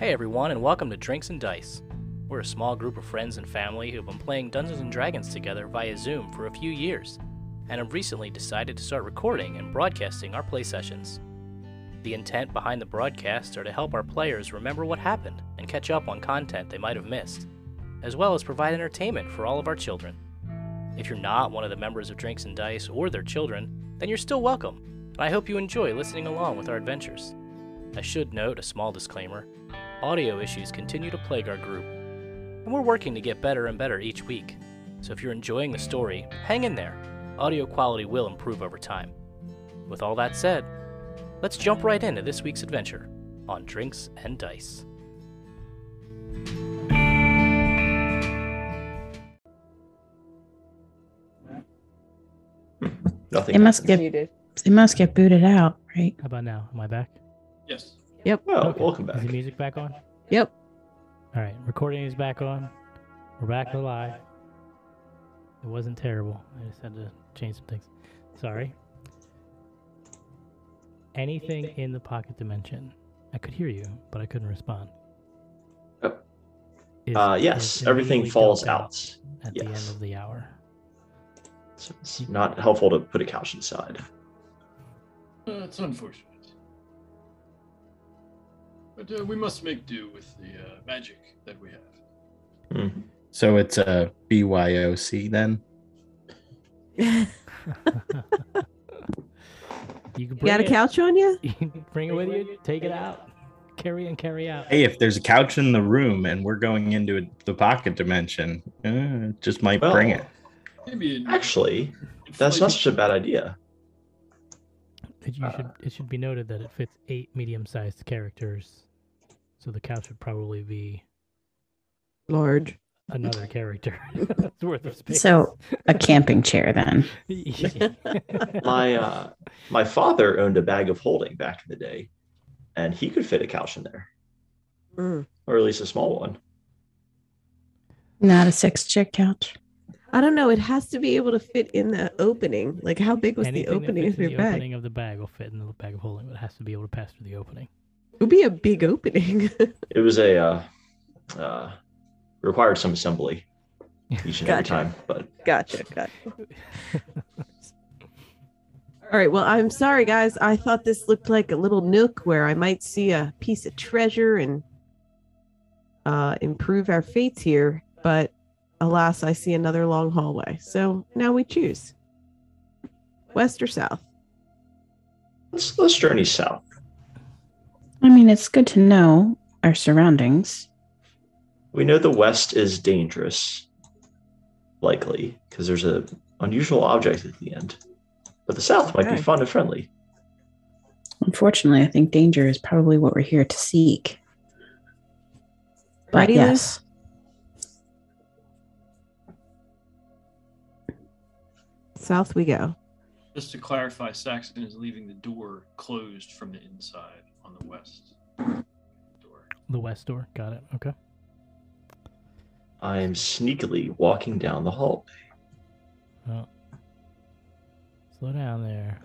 Hey everyone, and welcome to Drinks and Dice. We're a small group of friends and family who've been playing Dungeons and Dragons together via Zoom for a few years, and have recently decided to start recording and broadcasting our play sessions. The intent behind the broadcasts are to help our players remember what happened and catch up on content they might have missed, as well as provide entertainment for all of our children. If you're not one of the members of Drinks and Dice or their children, then you're still welcome, and I hope you enjoy listening along with our adventures. I should note a small disclaimer audio issues continue to plague our group, and we're working to get better and better each week. So if you're enjoying the story, hang in there. Audio quality will improve over time. With all that said, let's jump right into this week's adventure on Drinks and Dice. Nothing. It must get Muted. it must get booted out, right? How about now? Am I back? Yes. Well, Okay. welcome back. Is the music back on? Yep. All right, recording is back on. We're back live. It wasn't terrible. I just had to change some things. Sorry. Anything in the pocket dimension? I could hear you, but I couldn't respond. Oh. Is- Uh, yes, everything falls out. at the end of the hour. So it's not helpful to put a couch inside. Uh, it's unfortunate. But uh, we must make do with the uh, magic that we have. Mhm. So it's a BYOC then? You can You got a it. couch on you? You can bring it with you. Take it out. Carry and carry out. Hey, if there's a couch in the room and we're going into a, the pocket dimension, uh, just might Well, bring it. Maybe it, actually, that's not such a bad idea. It, you should, it should be noted that it fits eight medium-sized characters, so the couch would probably be Large. another character. it's worth of space. So a camping chair then. My uh, my father owned a bag of holding back in the day, and he could fit a couch in there, Mm. or at least a small one. Not a six chair couch. I don't know. It has to be able to fit in the opening. Like, how big was Anything the opening of in your the bag? opening of the bag will fit in the bag of holding, but it has to be able to pass through the opening. It would be a big opening. It was a uh, uh, required some assembly each and every time, but gotcha. Gotcha. All right. Well, I'm sorry, guys. I thought this looked like a little nook where I might see a piece of treasure and uh, improve our fates here. But alas, I see another long hallway. So now we choose west or south. let's let's journey south. I mean, it's good to know our surroundings. We know the west is dangerous, likely, because there's a unusual object at the end. But the south might Okay. be fun and friendly. Unfortunately, I think danger is probably what we're here to seek. But Ready, yes, South we go. Just to clarify, Saxon is leaving the door closed from the inside on the west door. The west door. Got it. Okay. I am sneakily walking down the hallway. Oh. Slow down there.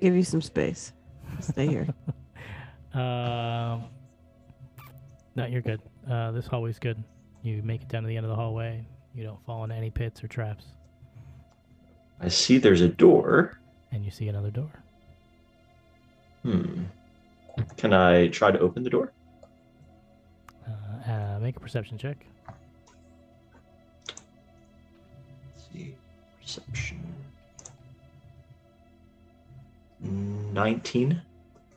Give you some space. Stay here. Um, no, you're good. Uh, this hallway's good. You make it down to the end of the hallway. You don't fall into any pits or traps, I see there's a door. and you see another door. Hmm. Can I try to open the door? Uh, uh, make a perception check. Let's see. Perception. 19.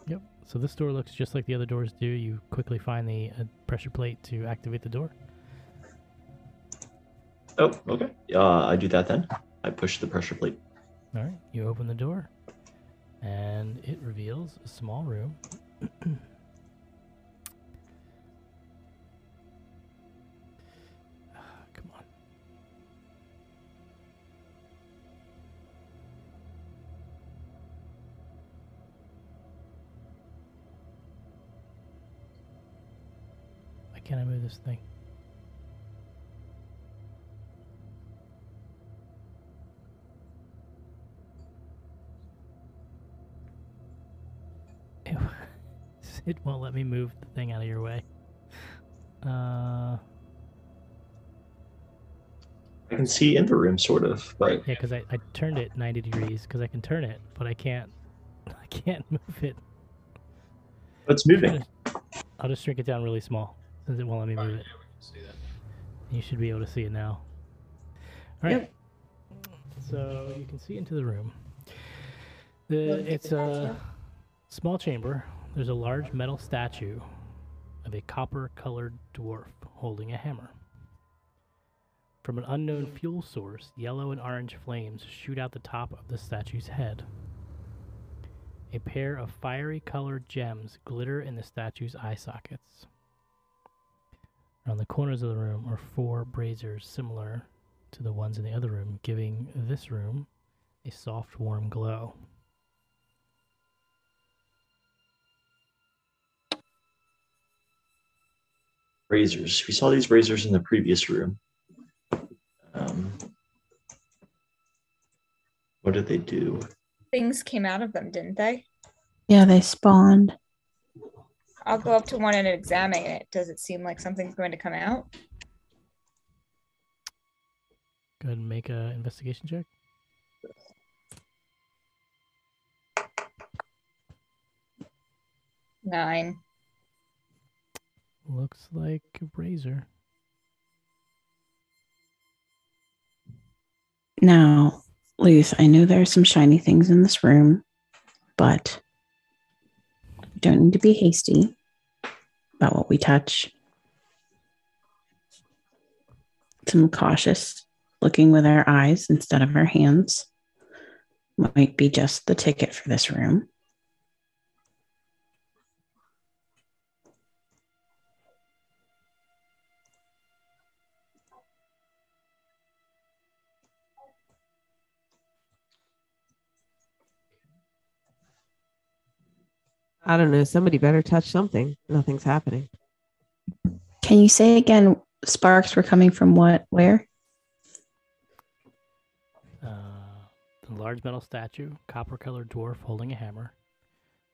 Yep. So this door looks just like the other doors do. You quickly find the uh, pressure plate to activate the door. Oh, okay. Uh, I do that then. I push the pressure plate. All right. You open the door, and it reveals a small room. Come on. Why can't I move this thing? It won't let me move the thing out of your way. Uh, I can see in the room, sort of, but yeah, because I, I turned it 90 degrees because I can turn it, but I can't I can't move it. it's moving. I'll just shrink it down really small since it won't let me move it. we can see that. You should be able to see it now. All right. So you can see into the room. The, it's a small chamber. There's a large metal statue of a copper colored dwarf holding a hammer. From an unknown fuel source, yellow and orange flames shoot out the top of the statue's head. A pair of fiery colored gems glitter in the statue's eye sockets. Around the corners of the room are four braziers similar to the ones in the other room, giving this room a soft, warm glow. Razors. We saw these braziers in the previous room. Um, what did they do? Things came out of them, didn't they? Yeah, they spawned. I'll go up to one and examine it. Does it seem like something's going to come out? Go ahead and make a investigation check. Nine. Looks like a brazier. Now, Luth, I know there are some shiny things in this room, but we don't need to be hasty about what we touch. Some cautious looking with our eyes instead of our hands might be just the ticket for this room. I don't know. Somebody better touch something. Nothing's happening. Can you say again? Sparks were coming from what? Where? Uh, the large metal statue, copper colored dwarf holding a hammer.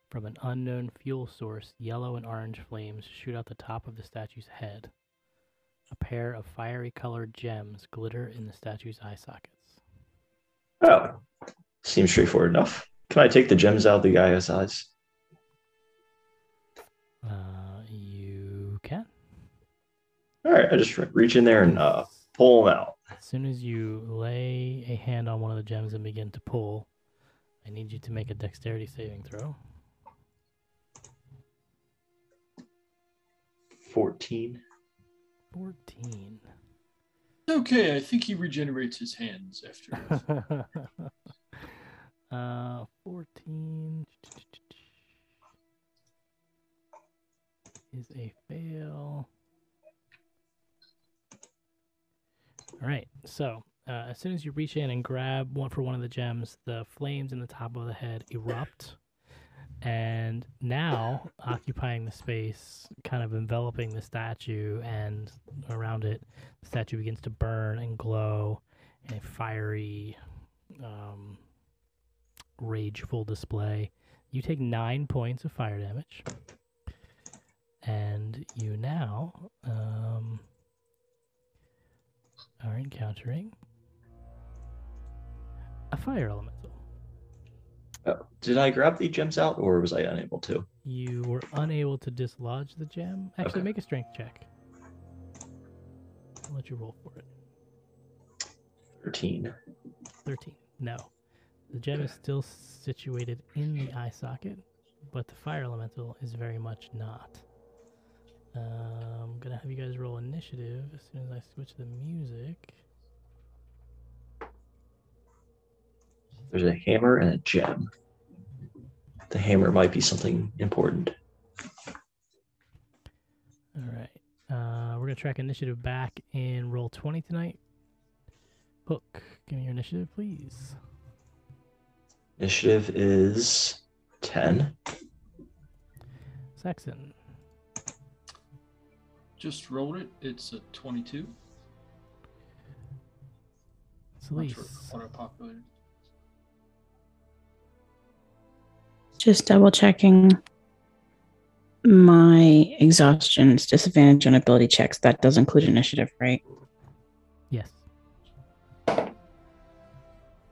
From an unknown fuel source, yellow and orange flames shoot out the top of the statue's head. A pair of fiery colored gems glitter in the statue's eye sockets. Oh, seems straightforward enough. Can I take the gems out of the guy's eyes? Uh, you can. All right, I just re- reach in there and uh, pull them out. As soon as you lay a hand on one of the gems and begin to pull, I need you to make a dexterity saving throw. 14. 14. Okay, I think he regenerates his hands after. uh, 14 is a fail. All right, so uh, as soon as you reach in and grab one for one of the gems, the flames in the top of the head erupt. And now, occupying the space, kind of enveloping the statue, and around it, the statue begins to burn and glow in a fiery, um, rageful display. You take nine points of fire damage, and you now um, are encountering a fire elemental. Oh, did I grab the gems out or was I unable to? You were unable to dislodge the gem. Actually, Okay. make a strength check. I'll let you roll for it. 13. 13. No. The gem is still situated in the eye socket, but the fire elemental is very much not. I'm going to have you guys roll initiative as soon as I switch the music. There's a hammer and a gem. The hammer might be something important. All right. Uh, we're going to track initiative back in Roll20 tonight. Hook, give me your initiative, please. Initiative is 10. Saxon. Just rolled it. It's a 22. Not Celise. sure what I populated. Just double checking My exhaustion's disadvantage on ability checks. That does include initiative, right? Yes.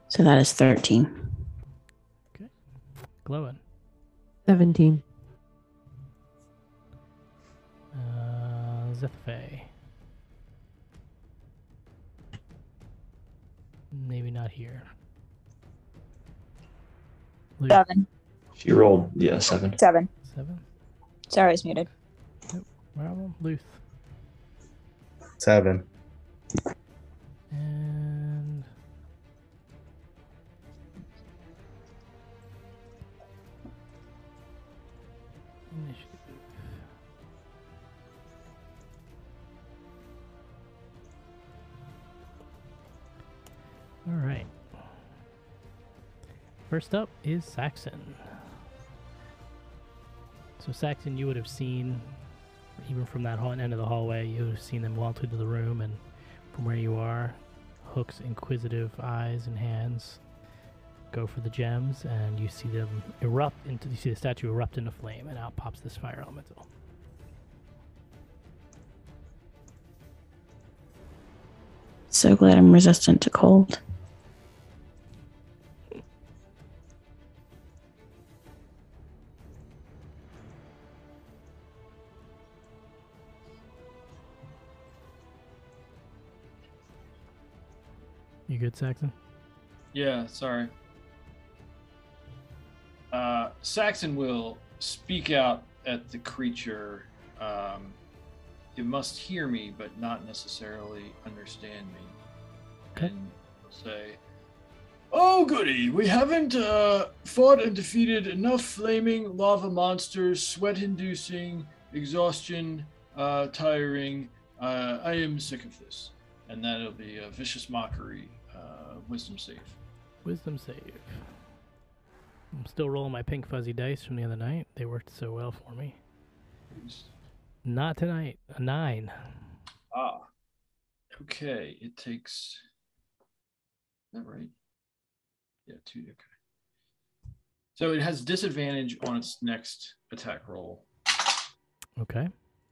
So that is 13. Okay. Glowing. 17. Zephyr. Maybe not here. Luke, Seven. She rolled, yeah, seven. Seven. Seven. Sorry, I was muted. Well, Luth. Seven. And All right. First up is Saxon. So Saxon, you would have seen, even from that end of the hallway, you would have seen them walk into the room, and from where you are, Hook's inquisitive eyes and hands go for the gems, and you see them erupt into. You see the statue erupt into flame, and out pops this fire elemental. So glad I'm resistant to cold. Saxon? Yeah, sorry. Uh, Saxon will speak out at the creature. Um, it must hear me, but not necessarily understand me. Okay. And say, "Oh, goody! We haven't uh, fought and defeated enough flaming lava monsters, sweat-inducing, exhaustion, uh, tiring. Uh, I am sick of this." And that'll be a vicious mockery. Wisdom save. Wisdom save. I'm still rolling my pink fuzzy dice from the other night. They worked so well for me. Not tonight. A nine. Ah. Okay, it takes. Is that right? Yeah, two. Okay. So it has disadvantage on its next attack roll. Okay.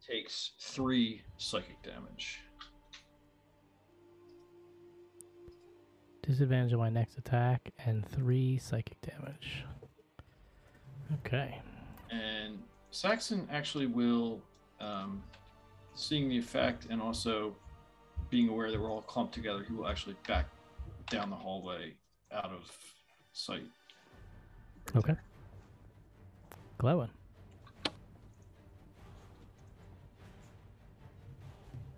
Takes three psychic damage. Disadvantage on my next attack and three psychic damage. Okay. And Saxon actually will, um, seeing the effect and also being aware that we're all clumped together, he will actually back down the hallway out of sight. Okay. Glowing.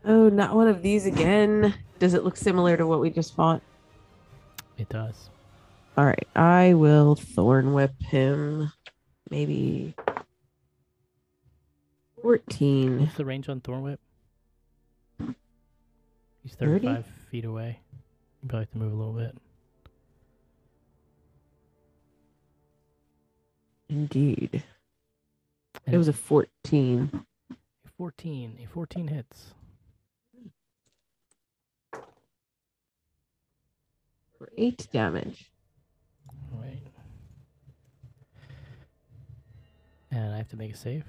Oh, not one of these again. Does it look similar to what we just fought? It does. All right, I will thorn whip him. Maybe 14. What's the range on Thorn Whip? He's 30? 35 feet away. You probably have to move a little bit. Indeed. It was a 14. a 14. A 14 hits. For 8 damage. Right. And I have to make a save.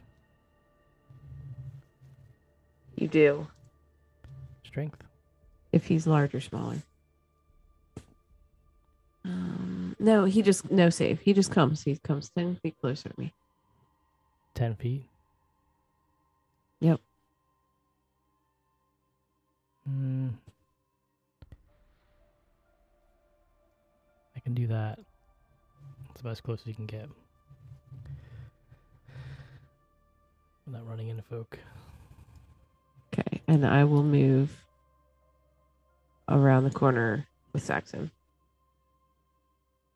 You do. Strength. If he's large or smaller. Um, no, he just, no save. He just comes. He comes 10 feet closer to me. 10 feet. Yep. Mm. Can do that. It's about as close as you can get. Without running into folk. Okay, and I will move around the corner with Saxon.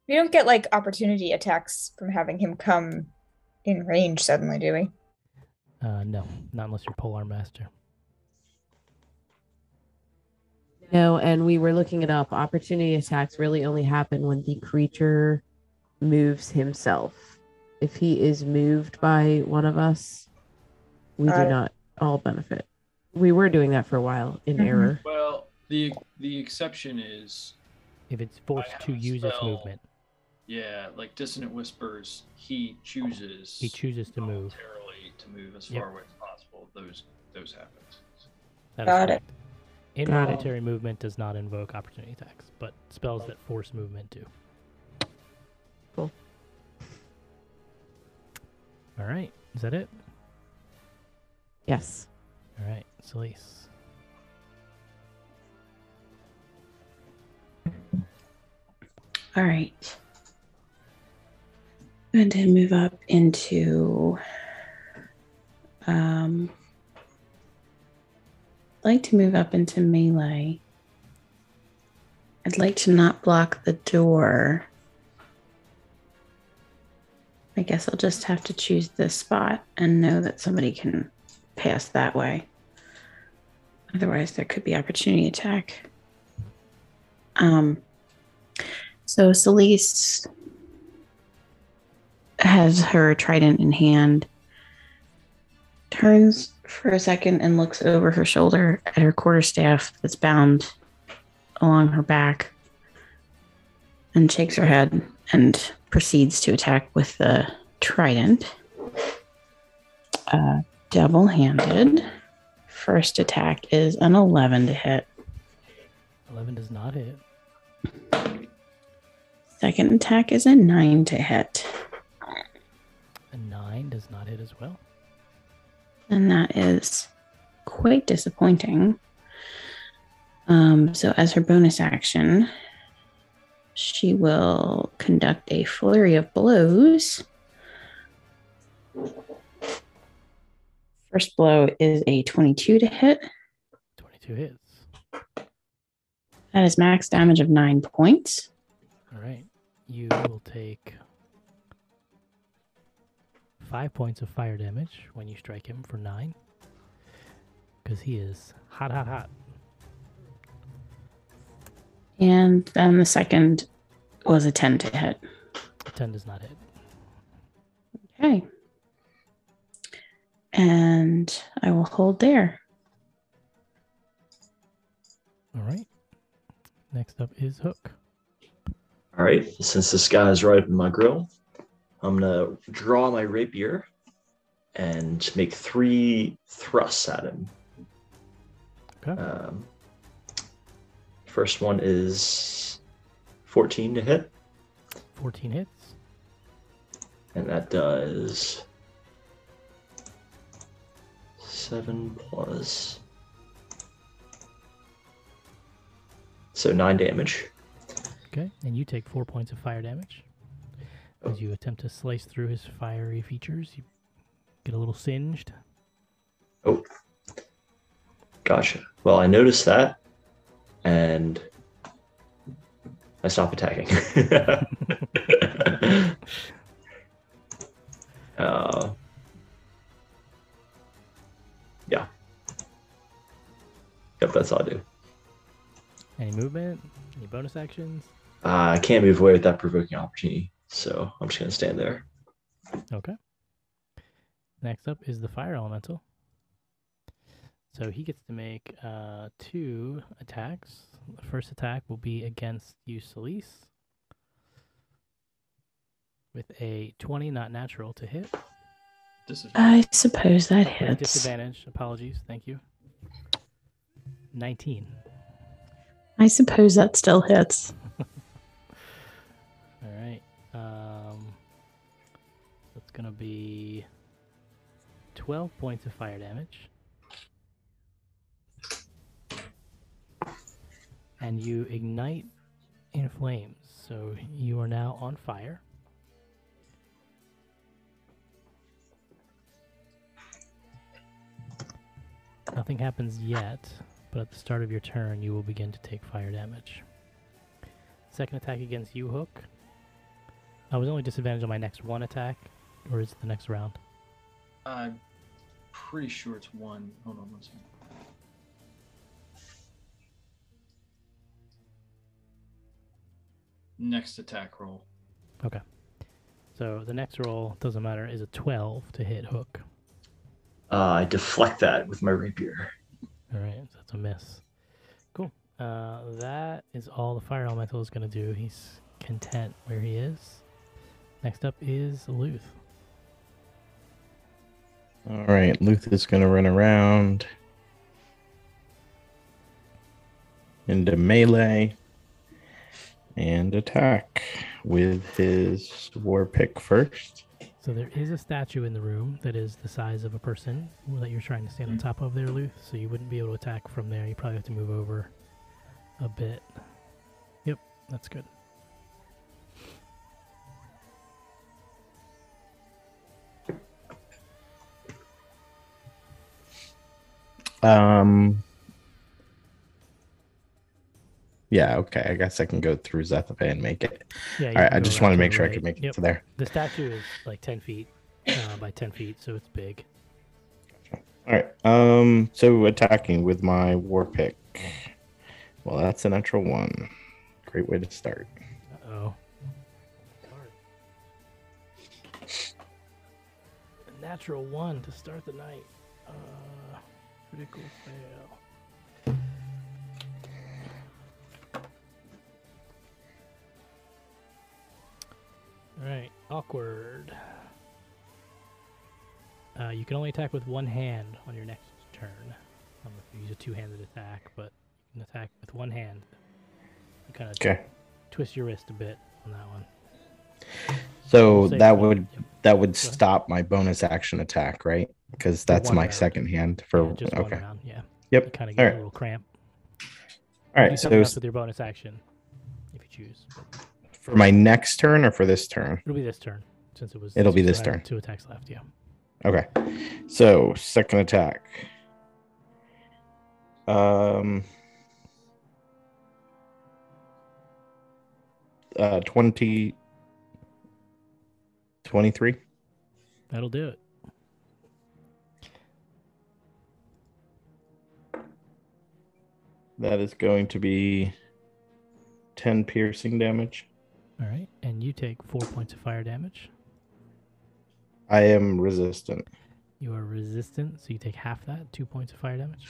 We don't get like opportunity attacks from having him come in range suddenly, do we? Uh, no, not unless you're Polearm Master. No, and we were looking it up. Opportunity attacks really only happen when the creature moves himself. If he is moved by one of us, we do Got not all benefit. We were doing that for a while in Mhm. error. Well, the the exception is If it's forced to a use its movement, yeah, like dissonant whispers. He chooses. he chooses to move. voluntarily to move as Yep. far away as possible. Those those happens. That is Got it. Correct. Involuntary movement does not invoke opportunity attacks, but spells that force movement do. Cool. All right. Is that it? Yes. All right. Celise. All right. I'm going to move up into. Um, I'd like to move up into melee. I'd like to not block the door. I guess I'll just have to choose this spot and know that somebody can pass that way. Otherwise, there could be opportunity attack. Um, so Celeste has her trident in hand, turns for a second and looks over her shoulder at her quarterstaff that's bound along her back and shakes her head and proceeds to attack with the trident. Uh, double handed. First attack is an 11 to hit. 11 does not hit. Second attack is a 9 to hit. A 9 does not hit as well. And that is quite disappointing. Um, so, as her bonus action, she will conduct a flurry of blows. First blow is a 22 to hit. 22 hits. That is max damage of nine points. All right. You will take 5 points of fire damage when you strike him for 9. Because he is hot, hot, hot. And then the second was a 10 to hit. 10 does not hit. Okay. And I will hold there. All right. Next up is Hook. All right, since this guy is right up in my grill, I'm gonna draw my rapier and make three thrusts at him. Okay. Um, first one is 14 to hit, 14 hits. and that does seven plus. So nine damage. Okay. And you take 4 points of fire damage. As you attempt to slice through his fiery features, you get a little singed. Oh, gotcha. Well, I noticed that, and I stop attacking. uh, yeah. Yep, that's all I do. Any movement? Any bonus actions? Uh, I can't move away with that provoking opportunity, so I'm just gonna stand there. Okay. Next up is the fire elemental. So he gets to make uh, two attacks. The first attack will be against you, Celise, with a 20, not natural, to hit. I suppose that With hits. Disadvantage. Apologies. Thank you. 19. I suppose that still hits. Going to be 12 points of fire damage. And you ignite in flames. So you are now on fire. Nothing happens yet, but at the start of your turn, you will begin to take fire damage. Second attack against you, Hook. I was only disadvantaged on my next one attack, or is it the next round? I'm pretty sure it's one. Hold on one second. Next attack roll. Okay. So the next roll, doesn't matter, is a 12 to hit Hook. Uh, I deflect that with my rapier. All right, so that's a miss. Cool. Uh, that is all the fire elemental is going to do. He's content where he is. Next up is Luth. All right, Luth is going to run around into melee and attack with his war pick first. So there is a statue in the room that is the size of a person that you're trying to stand on top of there, Luth. So you wouldn't be able to attack from there. You probably have to move over a bit. Yep, that's good. Um. Yeah, okay. I guess I can go through Zethafe and make it. Yeah. All right, I just want to make sure I can make it to there. The statue is like 10 feet uh, by 10 feet, so it's big. All right. Um. So attacking with my war pick. Well, that's a natural one. Great way to start. Uh oh. A natural one to start the night. Uh, critical fail. All right, awkward. Uh, you can only attack with one hand on your next turn. I don't know if you use a two-handed attack, but you can attack with one hand. You kind of Okay. twist your wrist a bit on that one. So that would that would stop my bonus action attack, right? Because that's my round. second hand for Yeah, okay. round. Yeah. Yep. Kind of All get right. a little cramp. All Do something So else with your bonus action, if you choose. For my next turn or for this turn? it'll be this turn, since it was. It'll be this turn. Two attacks left. Yeah. Okay. So second attack. Um uh 20 23 That'll do it. That is going to be 10 piercing damage All right, and you take four points of fire damage. i am resistant You are resistant, so you take half that, two points of fire damage.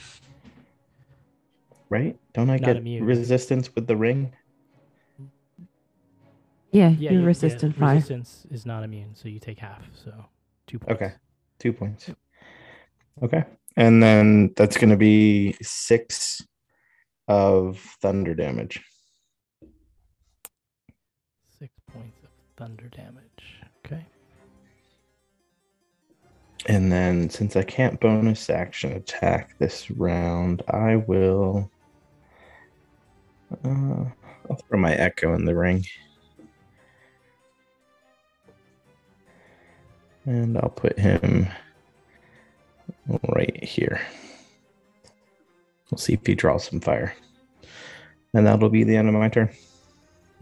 right don't i Not get immune. resistance with the ring Yeah, Yeah, you're you- resistant yeah, fire. Resistance is not immune, so you take half, so two points. okay two points okay and then that's going to be six of thunder damage Six points of thunder damage. Okay. And then since I can't bonus action attack this round, I will uh, I'll throw my echo in the ring. And I'll put him right here. We'll see if he draws some fire. And that'll be the end of my turn.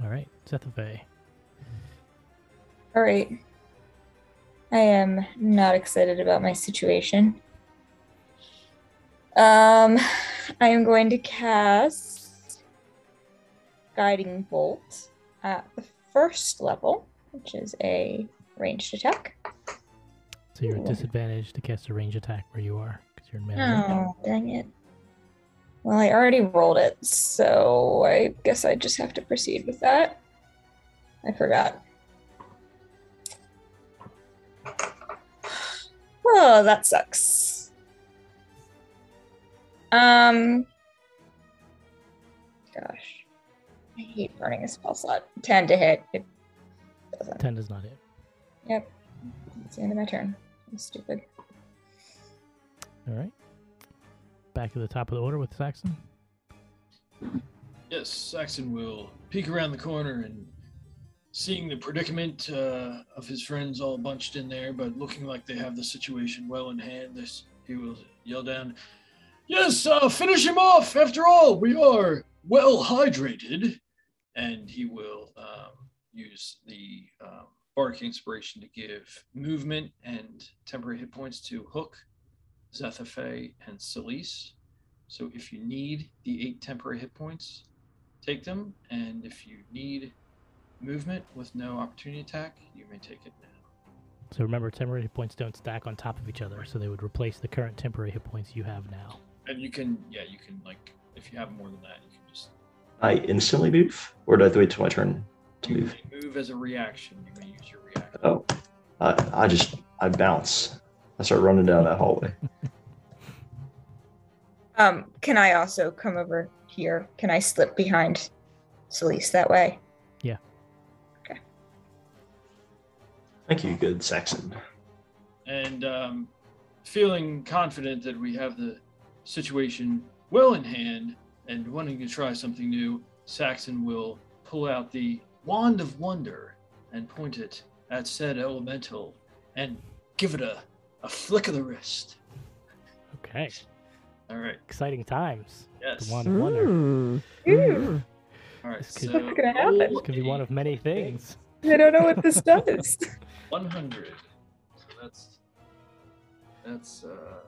All right, Zethafe. All right. I am not excited about my situation. Um, I am going to cast Guiding Bolt at the first level, which is a ranged attack. So you're at disadvantage to cast a range attack where you are because you're in melee. Oh, dang it. Well, I already rolled it, so I guess I just have to proceed with that. I forgot. Oh, that sucks. Um. Gosh. I hate burning a spell slot. 10 to hit. It doesn't. Ten does not hit. Yep. It's the end of my turn. I'm stupid. All right. Back to the top of the order with Saxon. Yes, Saxon will peek around the corner and seeing the predicament uh, of his friends all bunched in there, but looking like they have the situation well in hand, this, he will yell down, Yes, uh, finish him off! After all, we are well hydrated. And he will um, use the um, Bardic Inspiration to give movement and temporary hit points to Hook, Zethafe, and Celise. So if you need the eight temporary hit points, take them. And if you need movement with no opportunity attack, you may take it now. So remember, temporary hit points don't stack on top of each other, so they would replace the current temporary hit points you have now. And you can, yeah, you can like if you have more than that, you can just I instantly move, or do I have to wait till my turn to you move? may move as a reaction. You may use your reaction. Oh, I, I just I bounce I start running down that hallway. Um, can I also come over here? Can I slip behind Celeste that way? Yeah. Okay. Thank you, good Saxon. And um, feeling confident that we have the situation well in hand and wanting to try something new, Saxon will pull out the Wand of Wonder and point it at said elemental and give it a, a flick of the wrist. Okay. All right. Exciting times. Yes. The wand of wonder. Mm. Ooh, All right. This could- So What's gonna happen? This could be one of many things. I don't know what this does. 100. So that's that's uh,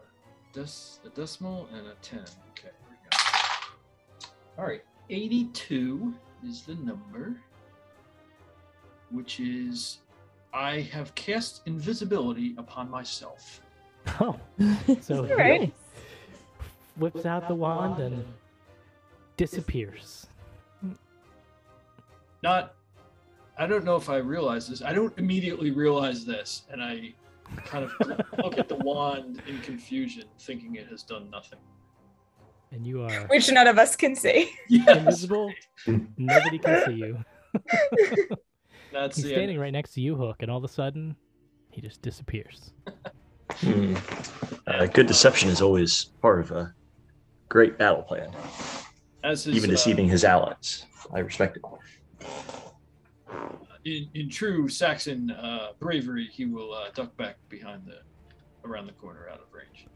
dec- a decimal and a 10. Okay. Here we go. All right. 82 is the number, which is I have cast invisibility upon myself. Oh, so he Alright. whips out the wand and disappears. Not, I don't know if I realize this. I don't immediately realize this, and I kind of look at the wand in confusion, thinking it has done nothing. And you are Which none of us can see. Yes. invisible. Nobody can see you. That's He's standing right next to you, Hook, and all of a sudden, he just disappears. Hmm. Uh, good deception is always part of a great battle plan, As his, even uh, deceiving his allies. I respect it. in, in true Saxon uh, bravery, he will uh, duck back behind the, around the corner, out of range,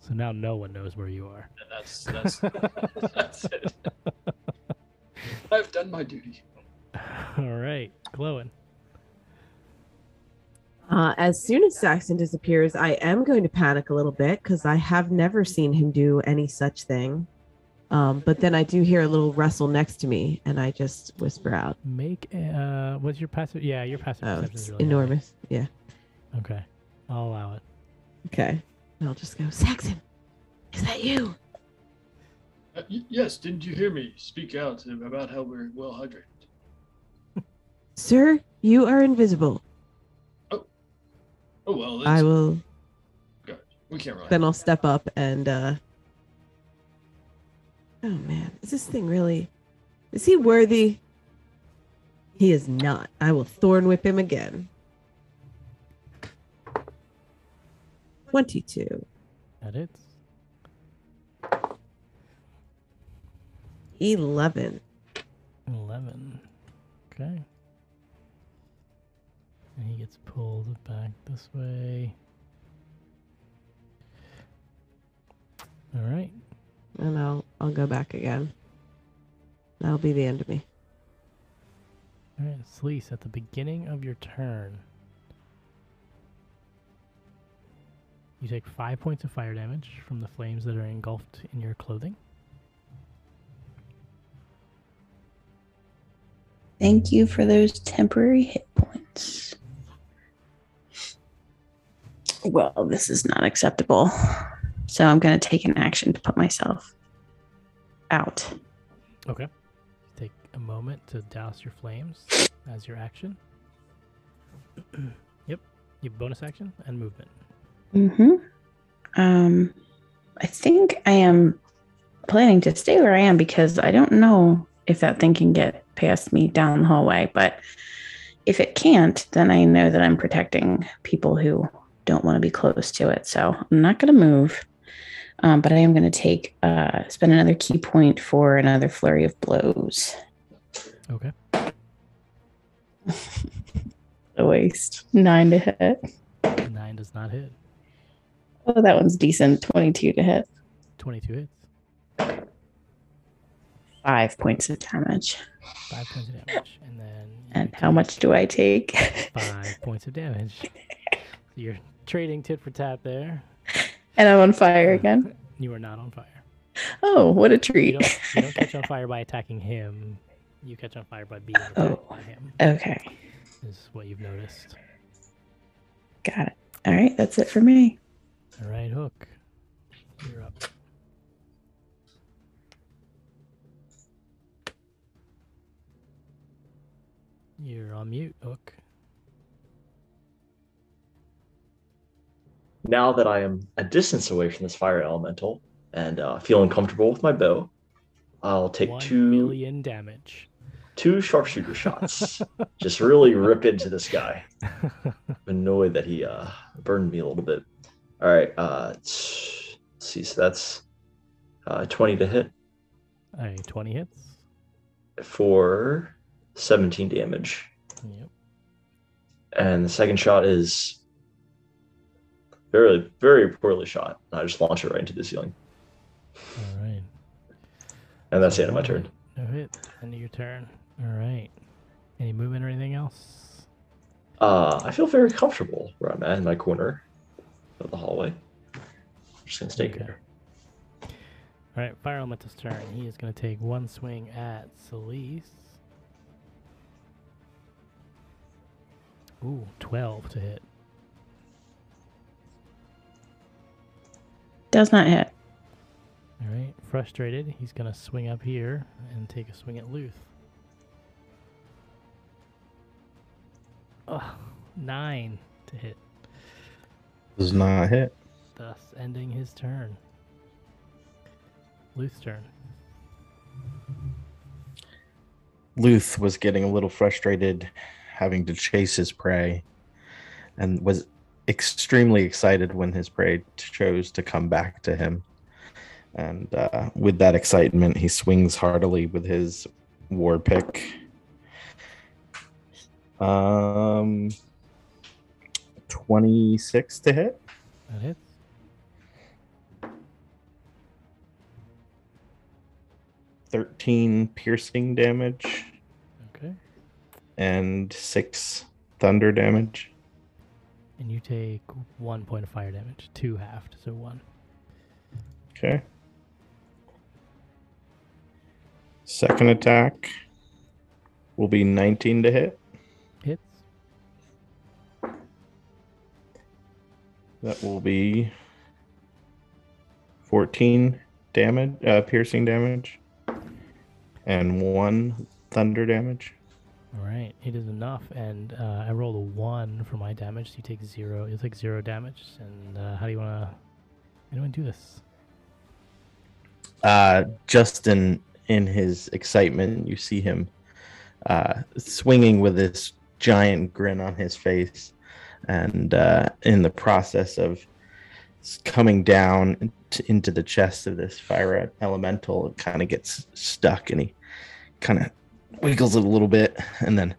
So now no one knows where you are. and that's that's that's it. I've done my duty. All right, glowing. Uh, as soon as Saxon disappears, I am going to panic a little bit because I have never seen him do any such thing. Um, but then I do hear a little rustle next to me, and I just whisper out, Make a- uh, what's your passive? Yeah, your passive "Oh, perception it's is really high. enormous." Yeah. Okay, I'll allow it. Okay. And I'll just go, Saxon, is that you? Uh, y- yes, didn't you hear me speak out about how we're well hydrated? Sir, you are invisible. Oh oh well, I it's, will. we can't rely. Then I'll step up and. uh Oh man, is this thing really? Is he worthy? He is not. I will thorn whip him again. Twenty-two. That is. 11. 11. Okay. And he gets pulled back this way. All right. And I'll I'll go back again. That'll be the end of me. All right, Celise, at the beginning of your turn, you take five points of fire damage from the flames that are engulfed in your clothing. Thank you for those temporary hit points. Well, this is not acceptable. So I'm going to take an action to put myself out. Okay. Take a moment to douse your flames as your action. yep. Your bonus action and movement. Mm-hmm. Um, I think I am planning to stay where I am because I don't know if that thing can get past me down the hallway. But if it can't, then I know that I'm protecting people who don't want to be close to it. So I'm not going to move. Um, but I am going to take uh, spend another ki point for another flurry of blows. Okay. The waste nine to hit. Nine does not hit. Oh, that one's decent. Twenty-two to hit. 22 hits. Five points of damage. Five points of damage. And then. And how much do I take? Five points of damage. You're trading tit for tat there. and I'm on fire uh, again. You are not on fire. Oh, what a You treat. don't, you don't catch on fire by attacking him. You catch on fire by being oh, attacked Oh. by him. Okay, Is what you've noticed. got it. All right, that's it for me. All right, Hook. You're up. You're on mute, Hook. Now that I am a distance away from this fire elemental and uh, feeling comfortable with my bow, I'll take One two million damage. two sharpshooter shots. Just really rip into this guy. I'm annoyed that he uh, burned me a little bit. All right, uh, let's see. So that's uh, 20 to hit A 20 hits. for 17 damage. Yep. And the second shot is very, very poorly shot. I just launch it right into the ceiling. All right. And that's the end of my turn. No hit. End of your turn. All right. Any movement or anything else? Uh, I feel very comfortable where I'm at in my corner of the hallway. I'm just gonna stay Okay. here. All right. Fire Elemental's turn. He is going to take one swing at Celise. Ooh, 12 to hit. Does not hit. All right. Frustrated, he's going to swing up here and take a swing at Luth. Ugh, nine to hit, Does not hit. thus ending his turn. Luth's turn. Luth was getting a little frustrated having to chase his prey and was extremely excited when his prey chose to come back to him. And uh, with that excitement, he swings heartily with his war pick. Um, 26 to hit. That hits. Thirteen piercing damage Okay. and six thunder damage. And you take one point of fire damage. Two halved, so one. Okay. Second attack will be 19 to hit. Hits. That will be 14 damage, uh, piercing damage, and one thunder damage. All right, it is enough, and uh, I rolled a one for my damage. So you take zero. You take zero damage. And uh, how do you want to? Anyone do this? Uh, just in his excitement, you see him uh, swinging with this giant grin on his face, and uh, in the process of coming down into the chest of this fire elemental, it kind of gets stuck, and he kind of wiggles it a little bit, and then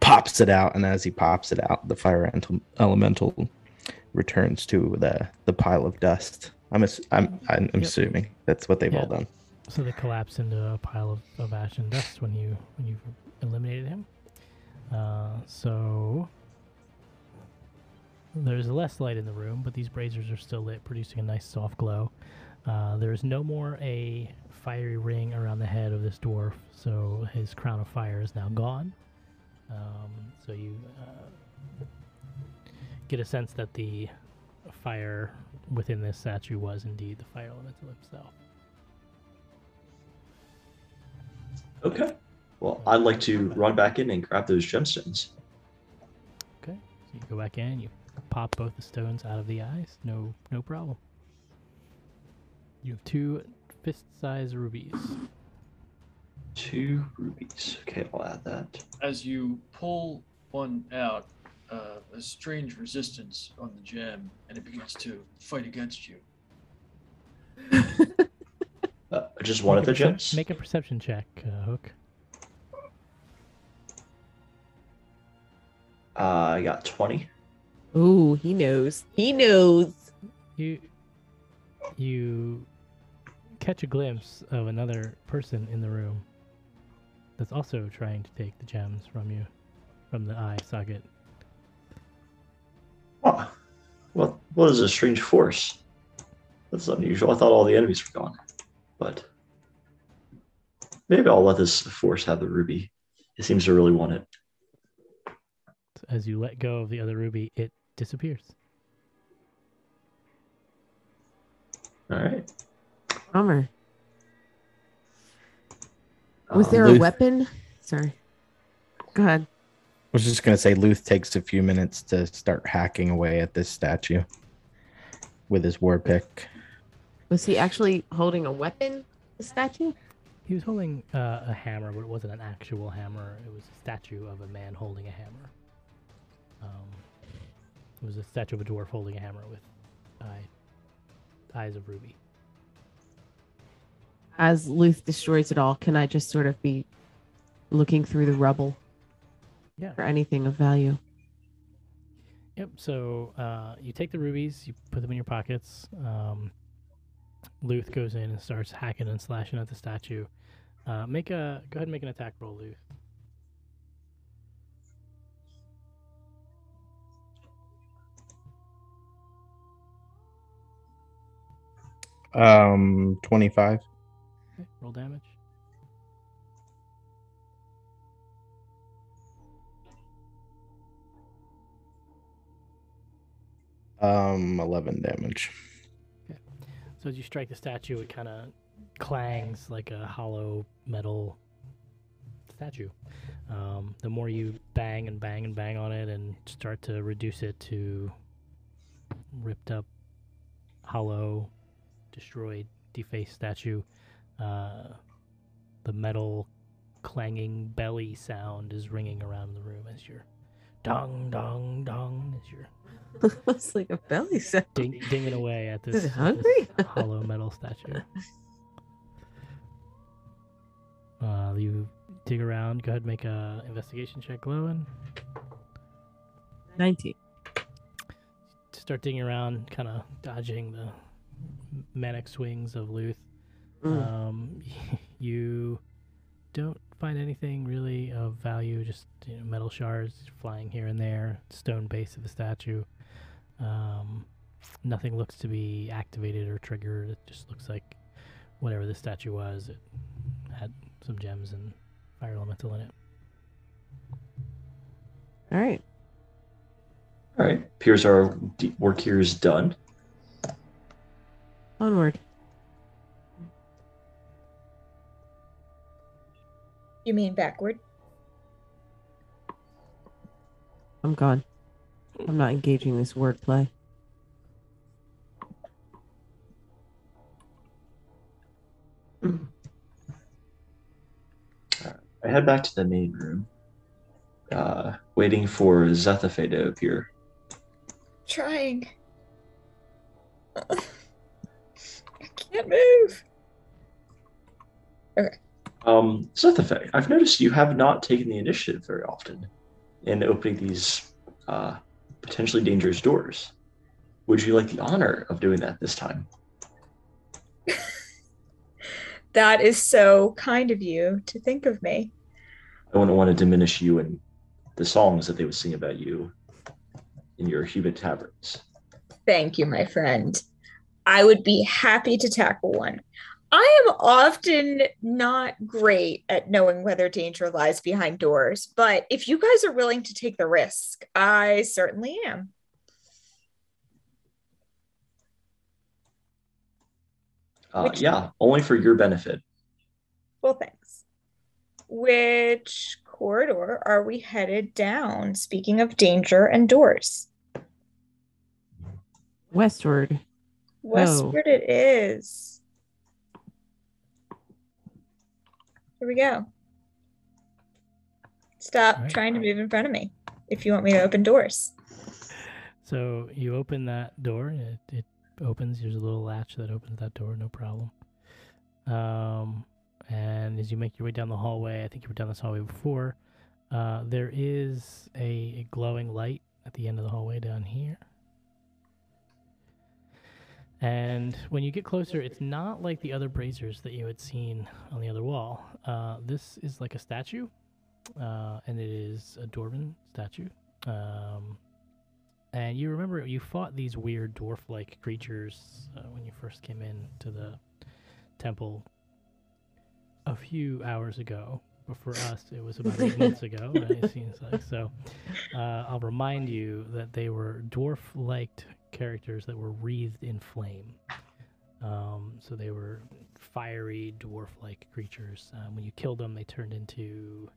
pops it out. And as he pops it out, the fire elemental returns to the the pile of dust. I'm ass- I'm I'm Yep. assuming that's what they've all done. So they collapse into a pile of, of ash and dust when you when you eliminated him. Uh, so there's less light in the room, but these braziers are still lit, producing a nice soft glow. Uh, there is no more a fiery ring around the head of this dwarf, so his crown of fire is now gone. Um, so you uh, get a sense that the fire within this statue was indeed the fire elemental himself. Okay. Well, I'd like to run back in and grab those gemstones. Okay, so you go back in, you pop both the stones out of the eyes. No, no problem. You have two fist-sized rubies. Two rubies. Okay, I'll add that. As you pull one out, uh, a strange resistance on the gem, and it begins to fight against you. Uh, just one of the Make a gems. Make a perception check, uh, Hook. Uh, I got 20. Ooh, he knows. He knows. You, you catch a glimpse of another person in the room that's also trying to take the gems from you, from the eye socket. Oh, what, what is a strange force? That's unusual. I thought all the enemies were gone. But maybe I'll let this force have the ruby. It seems to really want it. As you let go of the other ruby, it disappears. All right. Bummer. Was Um, there a Luth- weapon? Sorry. Go ahead. I was just gonna say Luth takes a few minutes to start hacking away at this statue with his war pick. Was he actually holding a weapon? The statue? He was holding uh, a hammer, but it wasn't an actual hammer. It was a statue of a man holding a hammer. Um, it was a statue of a dwarf holding a hammer with eye, eyes of ruby. As Luth destroys it all, can I just sort of be looking through the rubble Yeah. for anything of value? Yep. So uh, you take the rubies, you put them in your pockets. Um, Luth goes in and starts hacking and slashing at the statue. Uh, make a go ahead and make an attack roll, Luth. Um, twenty-five. Roll damage. Um, eleven damage. Okay. So as you strike the statue, it kind of clangs like a hollow metal statue. Um, the more you bang and bang and bang on it and start to reduce it to ripped up, hollow, destroyed, defaced statue, uh, the metal clanging belly sound is ringing around the room as you're dong dong dong as you're it's like a belly sound. ding, dinging away at this, Is it at this hungry? hollow metal statue. Uh, you dig around. Go ahead, and make a investigation check, Glowin. 19. Start digging around, kind of dodging the manic swings of Luth. Mm. Um, you don't find anything really of value. Just you know, metal shards flying here and there. Stone base of the statue. Um, nothing looks to be activated or triggered. It just looks like whatever the statue was. It had some gems and fire elemental in it. All right. All right. Appears our work here is done. Onward. You mean backward? I'm gone. I'm not engaging this wordplay. I head back to the main room, uh, waiting for Zethafe to appear. Trying. I can't move. Um, Zethafe, I've noticed you have not taken the initiative very often in opening these uh, potentially dangerous doors. Would you like the honor of doing that this time? That is so kind of you to think of me. I wouldn't want to diminish you and the songs that they would sing about you in your human taverns. Thank you, my friend. I would be happy to tackle one. I am often not great at knowing whether danger lies behind doors, but if you guys are willing to take the risk, I certainly am. Uh, Which- yeah, only for your benefit. Well, thanks. Which corridor are we headed down? Speaking of danger and doors, Westward. westward it is. Here we go. Stop Alright. trying to move in front of me if you want me to open doors. So you open that door. It, it opens. There's a little latch that opens that door. No problem. Um, and as you make your way down the hallway, I think you were down this hallway before. Uh, there is a, a glowing light at the end of the hallway down here. And when you get closer, it's not like the other braziers that you had seen on the other wall. Uh, this is like a statue, uh, and it is a dwarven statue. Um, and you remember you fought these weird dwarf-like creatures uh, when you first came in to the temple a few hours ago. But for us, it was about eight months ago. Right? It seems like so. Uh, I'll remind you that they were dwarf-like characters that were wreathed in flame. Um, so they were fiery dwarf-like creatures. Um, when you killed them, they turned into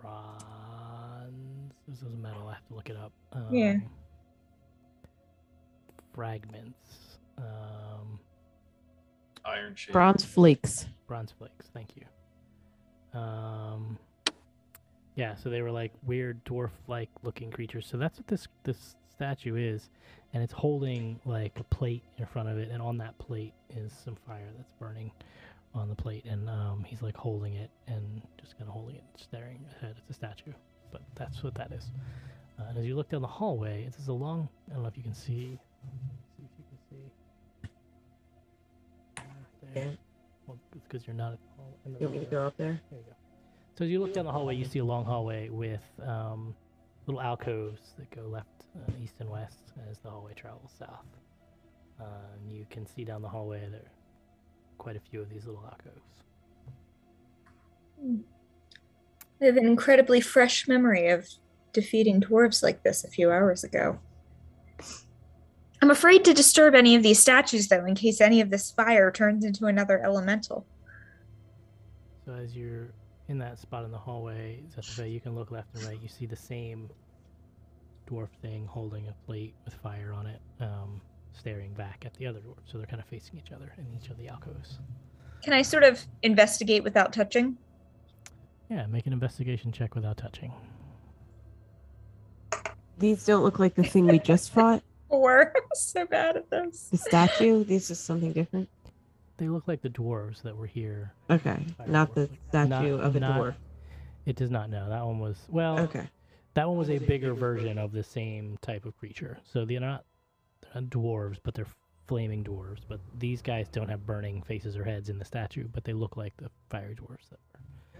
bronze. This is metal. I have to look it up. Yeah. Um, Fragments. Um, Iron shape. Bronze flakes. bronze flakes. Thank you. Um, yeah. So they were like weird dwarf-like looking creatures. So that's what this this statue is, and it's holding like a plate in front of it, and on that plate is some fire that's burning on the plate, and um, he's like holding it and just kind of holding it, staring ahead. at the statue, but that's what that is. Uh, and as you look down the hallway, it's a long. I don't know if you can see. See if you can see. Right there. Well, it's because you're not at the hall. in the You want me to go up there? There you go. So as you look down the hallway, you see a long hallway with um, little alcoves that go left, uh, east, and west as the hallway travels south. Uh, and you can see down the hallway there are quite a few of these little alcoves. I have an incredibly fresh memory of defeating dwarves like this a few hours ago. I'm afraid to disturb any of these statues, though, in case any of this fire turns into another elemental. So as you're in that spot in the hallway, Zethafe, you can look left and right. You see the same dwarf thing holding a plate with fire on it, um, staring back at the other dwarf. So they're kind of facing each other in each of the alcoves. Can I sort of investigate without touching? Yeah, make an investigation check without touching. These don't look like the thing we just fought. Or I'm so bad at this. The statue. This is something different. They look like the dwarves that were here. Okay, not the statue Not- of a not- dwarf. It does not know. That one was well. Okay. That one was a bigger version of the same type of creature. So they're not, they're not dwarves, but they're flaming dwarves. But these guys don't have burning faces or heads in the statue, but they look like the fiery dwarves. That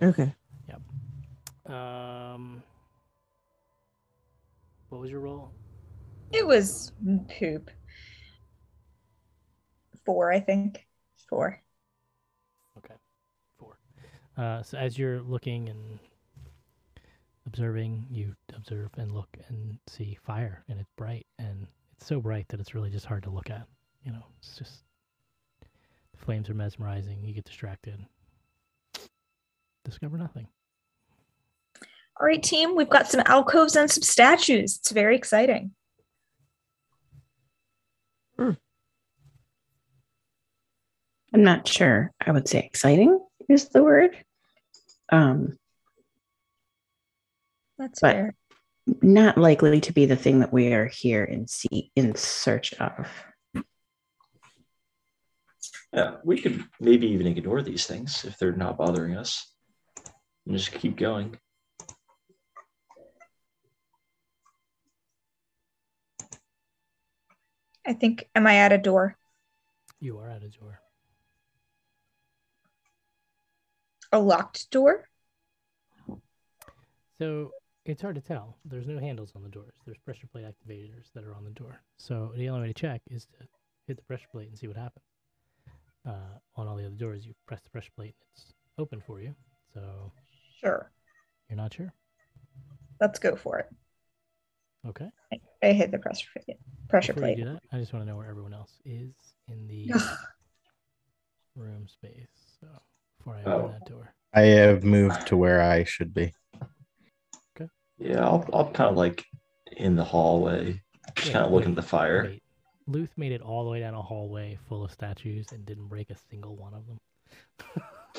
were. Okay. Yep. Um. What was your role? It was poop. Four, I think. Four. Okay, four. Uh, so as you're looking and observing, you observe and look and see fire, and it's bright, and it's so bright that it's really just hard to look at. You know, it's just the flames are mesmerizing. You get distracted. Discover nothing. All right, team, we've got some alcoves and some statues. It's very exciting. I'm not sure. I would say exciting is the word. Um, That's But- fair. not likely to be the thing that we are here in see in search of. Yeah, we could maybe even ignore these things if they're not bothering us, and just keep going. I think, am I at a door? You are at a door. A locked door? So it's hard to tell. There's no handles on the doors. There's pressure plate activators that are on the door. So the only way to check is to hit the pressure plate and see what happens. Uh, on all the other doors, you press the pressure plate and it's open for you. So Sure. you're not sure. Let's go for it. Okay. I, I hit the pressure plate. Pressure Before plate. do that, I just want to know where everyone else is in the room space. So before I oh. open Oh. that door. I have moved to where I should be. Okay. Yeah, I'll, I'll kind of like in the hallway, just Wait, kind of looking at the fire. Wait. Luth made it all the way down a hallway full of statues and didn't break a single one of them.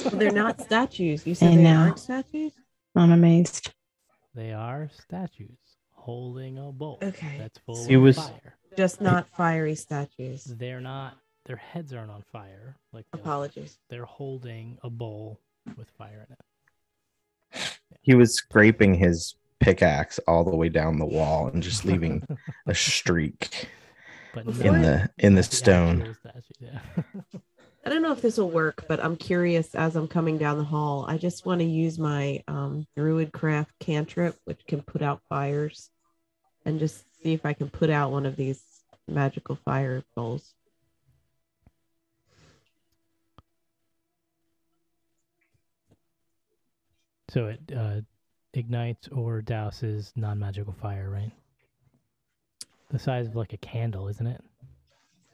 Well, they're not statues. You said I they know. aren't statues. I'm amazed. They are statues holding a bowl Okay. that's full He of was- fire. Just not fiery statues. They're not. Their heads aren't on fire. Like the other Apologies. They're holding a bowl with fire in it. He was scraping his pickaxe all the way down the wall and just leaving a streak But in the in the the stone. Yeah. I don't know if this will work, but I'm curious as I'm coming down the hall. I just want to use my um, Druidcraft cantrip, which can put out fires, and just see if I can put out one of these magical fire bowls. So it uh, ignites or douses non-magical fire, right? The size of like a candle, isn't it?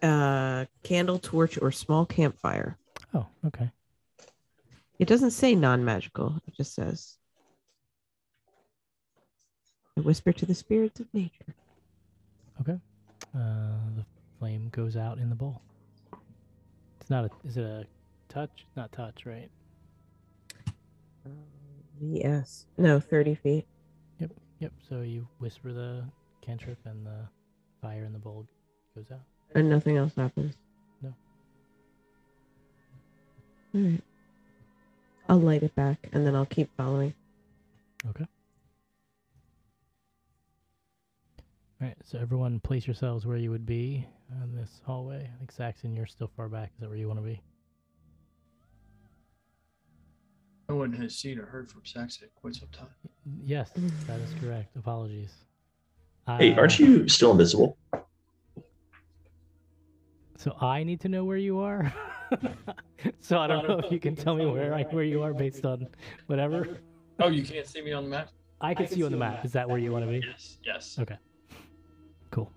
Uh, candle, torch, or small campfire. Oh, okay. It doesn't say non magical, it just says I whisper to the spirits of nature. Okay. Uh, the flame goes out in the bowl. It's not a. Is it a touch? Not touch, right? Um, yes. No, 30 feet. Yep. Yep. So you whisper the cantrip, and the fire in the bowl goes out. And nothing else happens. No. All right. I'll light it back and then I'll keep following. Okay. All right. So everyone, place yourselves where you would be in this hallway. I think Saxon, you're still far back. Is that where you want to be? No one has seen or heard from Saxon in quite some time. Yes, that is correct. Apologies. Hey, aren't Uh, you still invisible? So I need to know where you are. so I don't know if you can tell me where I, where you are based on whatever. Oh, you can't see me on the map? I can see you on the map. Is that where you want to be? Yes. Yes. Okay. Cool.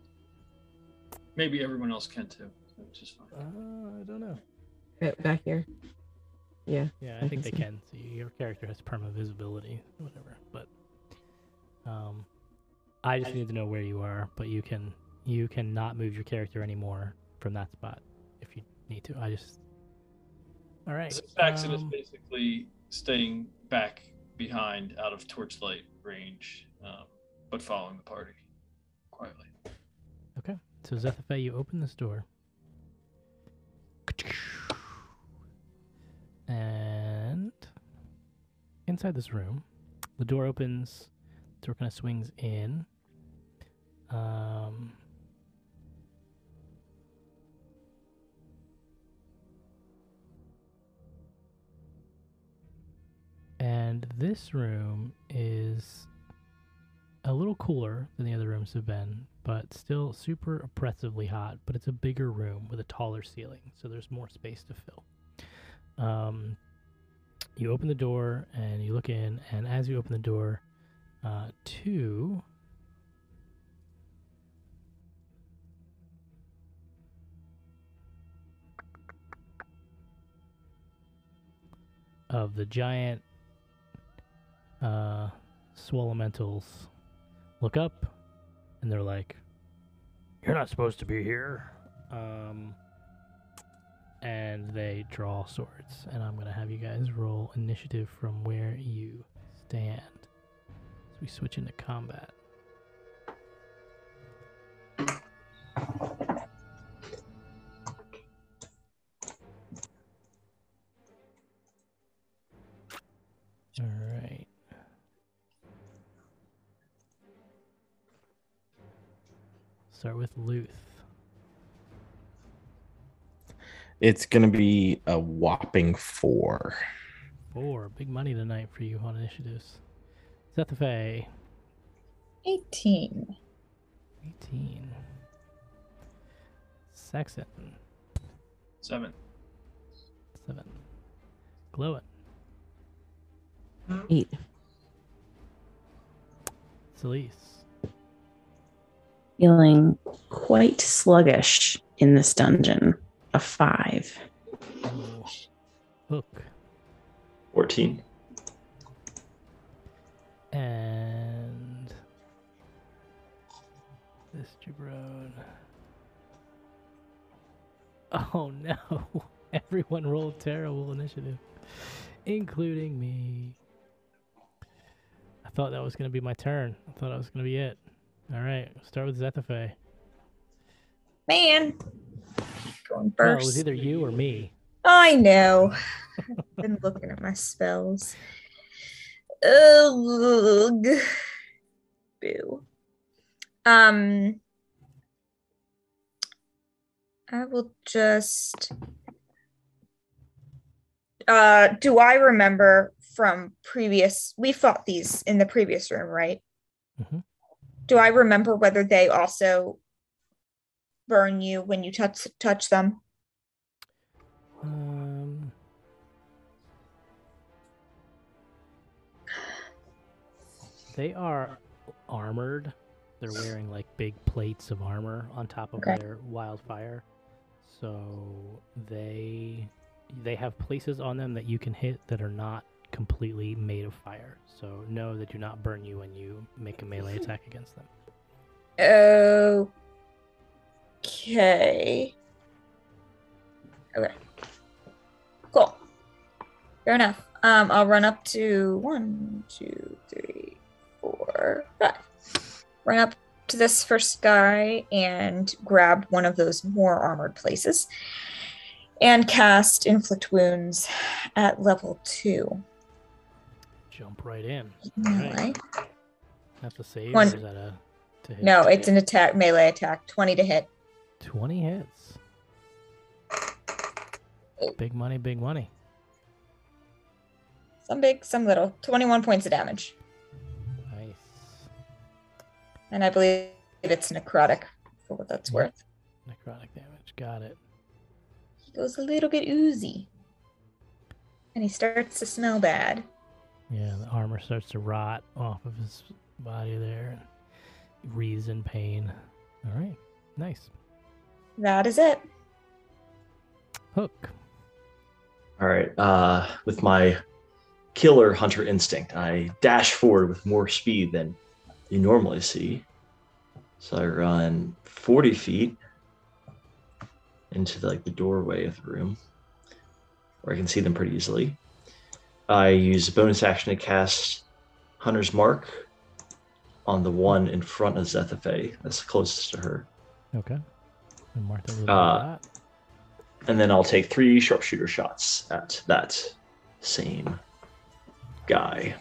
Maybe everyone else can too, which is fine. Uh, I don't know. Right back here. Yeah. Yeah, I I think can they see. can. So your character has perma visibility, whatever. But um, I just need to know where you are. But you can you cannot move your character anymore from that spot if you need to. I just all right. So Saxon is um, basically staying back behind, out of torchlight range, um, but following the party quietly. Okay. So Zethafe, you open this door. And inside this room, the door opens, the door kind of swings in. Um And this room is a little cooler than the other rooms have been, but still super oppressively hot. But it's a bigger room with a taller ceiling, so there's more space to fill. Um, you open the door and you look in, and as you open the door, uh, two of the giant uh, swallow look up and they're like, You're not supposed to be here. Um, and they draw swords. And I'm going to have you guys roll initiative from where you stand. So we switch into combat. All right. Start with Luth. It's gonna be a whopping four. Four. Big money tonight for you on initiatives. Zethafe. 18. 18. Saxon. Seven. 7. Glowin. Eight. Celise. Feeling quite sluggish in this dungeon. A five. Ooh. Hook. 14. And this jabron. Oh no! Everyone rolled terrible initiative, including me. I thought that was gonna be my turn. I thought that was gonna be it. All right, start with Zethafe. Man. Going No, it was either you or me. I know. Been looking at my spells. Ugh. Boo. Um. I will just. Uh, do I remember from previous? We fought these in the previous room, right? Mhm. Do I remember whether they also burn you when you touch touch them? Um. They are armored. They're wearing like big plates of armor on top of Okay. their wildfire. So they they have places on them that you can hit that are not completely made of fire. So no, they do not burn you when you make a melee attack against them. Okay. Okay. Cool. Fair enough. Um, I'll run up to one, two, three, four, five. Run up to this first guy and grab one of those more armored places and cast inflict wounds at level two. Jump right in. Melee. Right. That's a save. One- that a to hit? No, it's an attack melee attack. 20 to hit. Twenty hits. Big money, big money. Some big, some little. 21 points of damage. Nice. And I believe it's necrotic for what that's worth. Necrotic damage. Got it. He goes a little bit oozy. And he starts to smell bad. Yeah, the armor starts to rot off of his body there. He wreathes in pain. All right. Nice. That is it. Hook. All right. Uh, with my killer hunter instinct, I dash forward with more speed than you normally see. So I run 40 feet into like the doorway of the room, where I can see them pretty easily. I use a bonus action to cast Hunter's Mark on the one in front of Zethafe, that's closest to her. Okay. And mark that Uh. And then I'll take three sharpshooter shots at that same guy.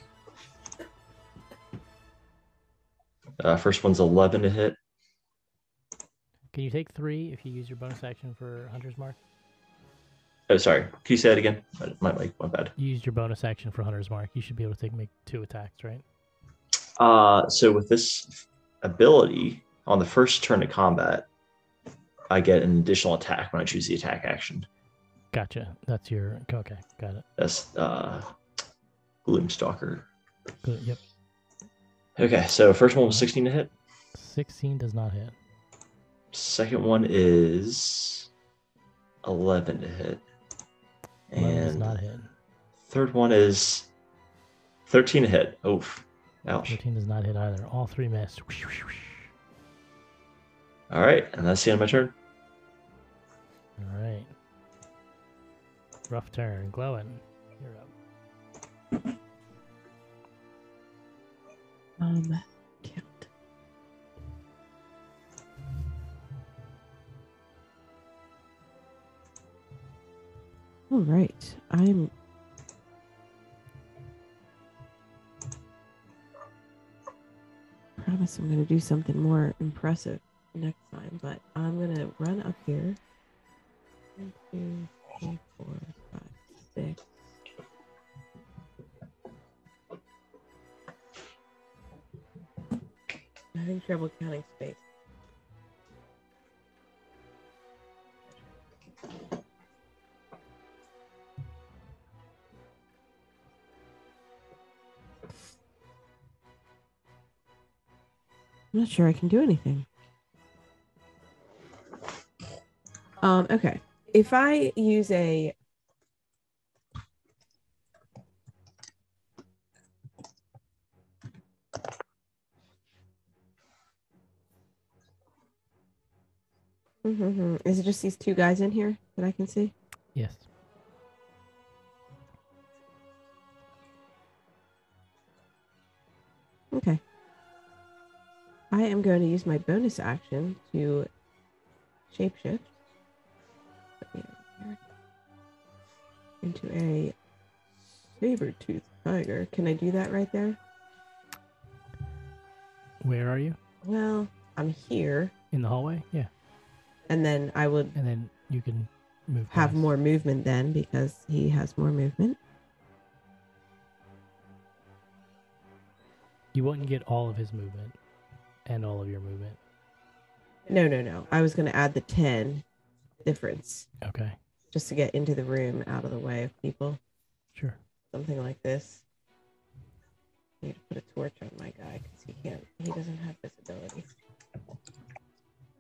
Uh, first one's 11 to hit. Can you take three if you use your bonus action for Hunter's Mark? Oh, sorry. Can you say that again? My, my, my bad. You used your bonus action for Hunter's Mark. You should be able to take make two attacks, right? Uh, so with this ability, on the first turn of combat, I get an additional attack when I choose the attack action. Gotcha. That's your okay. Got it. That's uh, Gloomstalker. Good. Yep. Okay, so first one was 16 to hit. Sixteen does not hit. Second one is 11 to hit. Eleven does And not hit. third one is 13 to hit. Oof. Ouch. Thirteen does not hit either. All three missed. All right, and that's the end of my turn. All right. Rough turn. Glowin. You're up. Um, count. All right, I'm. Promise I'm going to do something more impressive next time, but I'm going to run up here. One, two, three, four, five, six. Having trouble counting space. I'm not sure I can do anything. Um, okay. If I use a. Is it just these two guys in here that I can see? Yes. Okay. I am going to use my bonus action to shapeshift into a saber tooth tiger. Can I do that right there? Where are you? Well, I'm here, In the hallway? Yeah. and then I would And then you can move. have past. more movement then because he has more movement. You wouldn't get all of his movement and all of your movement. No, no, no. I was going to add the 10 difference Okay. Just to get into the room out of the way of people. Sure. Something like this. I need to put a torch on my guy because he can't, he doesn't have visibility.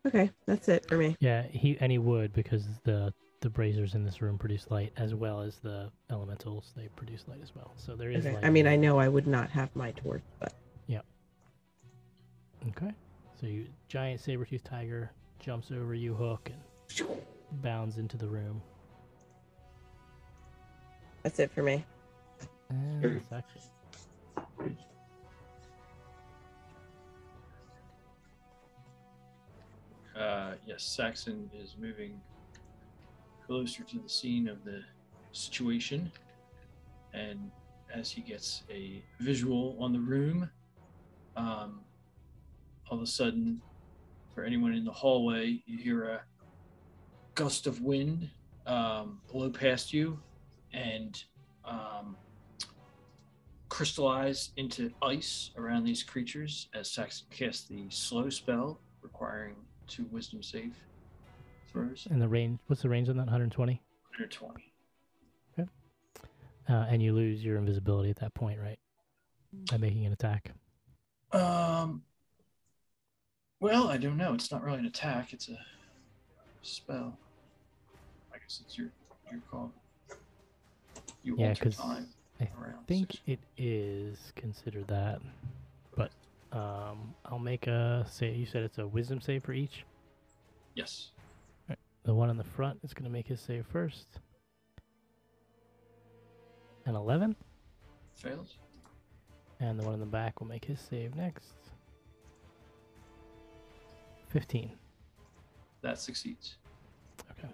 Okay, that's it for me. Yeah, he and he would because the the braziers in this room produce light, as well as the elementals. They produce light as well. So there is. Okay. I mean, I know I would not have my torch, but Yeah. Okay. So you giant saber tooth tiger jumps over you, hook, and bounds into the room. That's it for me. And Sure. Uh, yes, Saxon is moving closer to the scene of the situation. And as he gets a visual on the room, um, all of a sudden, for anyone in the hallway, you hear a gust of wind um, blow past you and um, crystallize into ice around these creatures as Saxon casts the slow spell, requiring two wisdom save throws. And the range, what's the range on that? 120? 120. Uh, and you lose your invisibility at that point, right? By making an attack. Um. Well, I don't know. It's not really an attack. It's a spell. I guess it's your your call. You Yeah, alter 'cause time I around. think six- it is considered that. But um, I'll make a say. You said it's a wisdom save for each. Yes. The one in the front is going to make his save first. An 11. Fails. And the one in the back will make his save next. 15. That succeeds. Okay.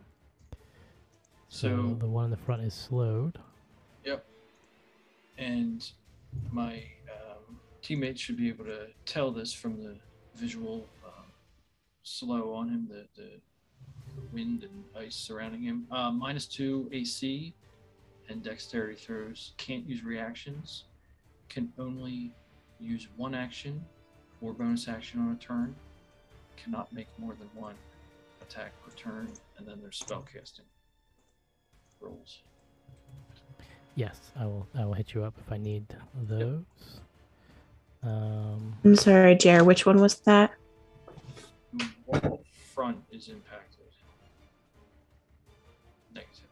So, So the one in the front is slowed. And my um, teammates should be able to tell this from the visual um, slow on him, the, the, wind and ice surrounding him. Uh, minus two AC and dexterity throws. Can't use reactions. Can only use one action or bonus action on a turn. Cannot make more than one attack per turn, and then there's spell casting rolls. Yes, I will. I will hit you up if I need those. Um, I'm sorry, Jer. Which one was that? The wall front is impacted negatively.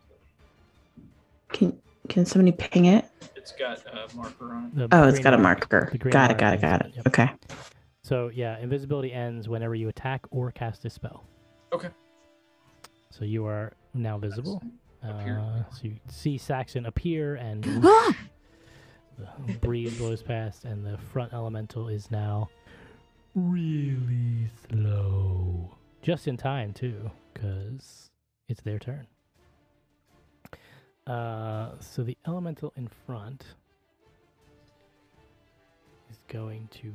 Can Can somebody ping it? It's got a marker on it. the Oh, it's got a mark- marker. Got it. Got it. Got it. yep. Okay. So yeah, invisibility ends whenever you attack or cast a spell. Okay. So you are now visible. Appear. Uh, so you see Saxon appear and Ah! the breeze blows past, and the front elemental is now really slow. Just in time too, because it's their turn. Uh, so the elemental in front is going to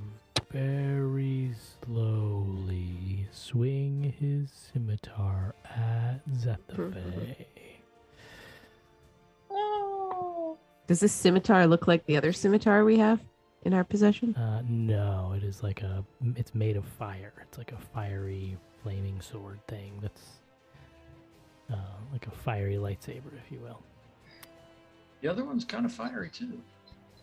very slowly swing his scimitar at Zethafe. Oh. Does this scimitar look like the other scimitar we have in our possession? Uh, no, it is like a. It's made of fire. It's like a fiery, flaming sword thing. That's uh, like a fiery lightsaber, if you will. The other one's kind of fiery too.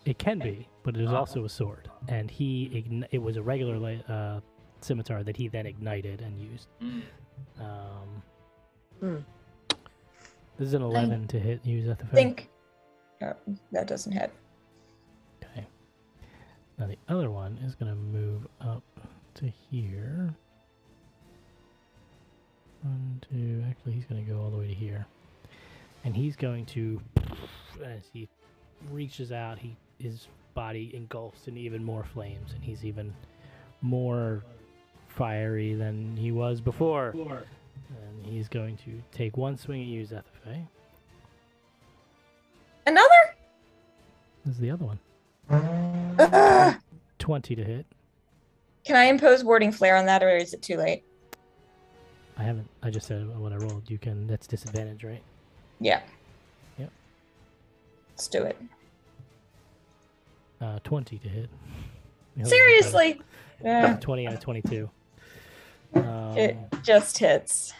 It can be, but it is Ah. also a sword. And he, igni- it was a regular li- uh, scimitar that he then ignited and used. Mm. Um, Hmm. This is an eleven to hit. Use at the think oh, that doesn't hit. Okay. Now the other one is going to move up to here. One, two. Actually, he's going to go all the way to here, and he's going to, as he reaches out, he his body engulfs in even more flames, and he's even more fiery than he was before. And he's going to take one swing at you, Zethafe. Another? This is the other one. Ugh. 20 to hit. Can I impose warding flare on that, or is it too late? I haven't. I just said what I rolled. You can. That's disadvantage, right? Yeah. Yep. Let's do it. Uh, 20 to hit. The other one's Seriously? better. Yeah, 20 out of 22. Um, it just hits.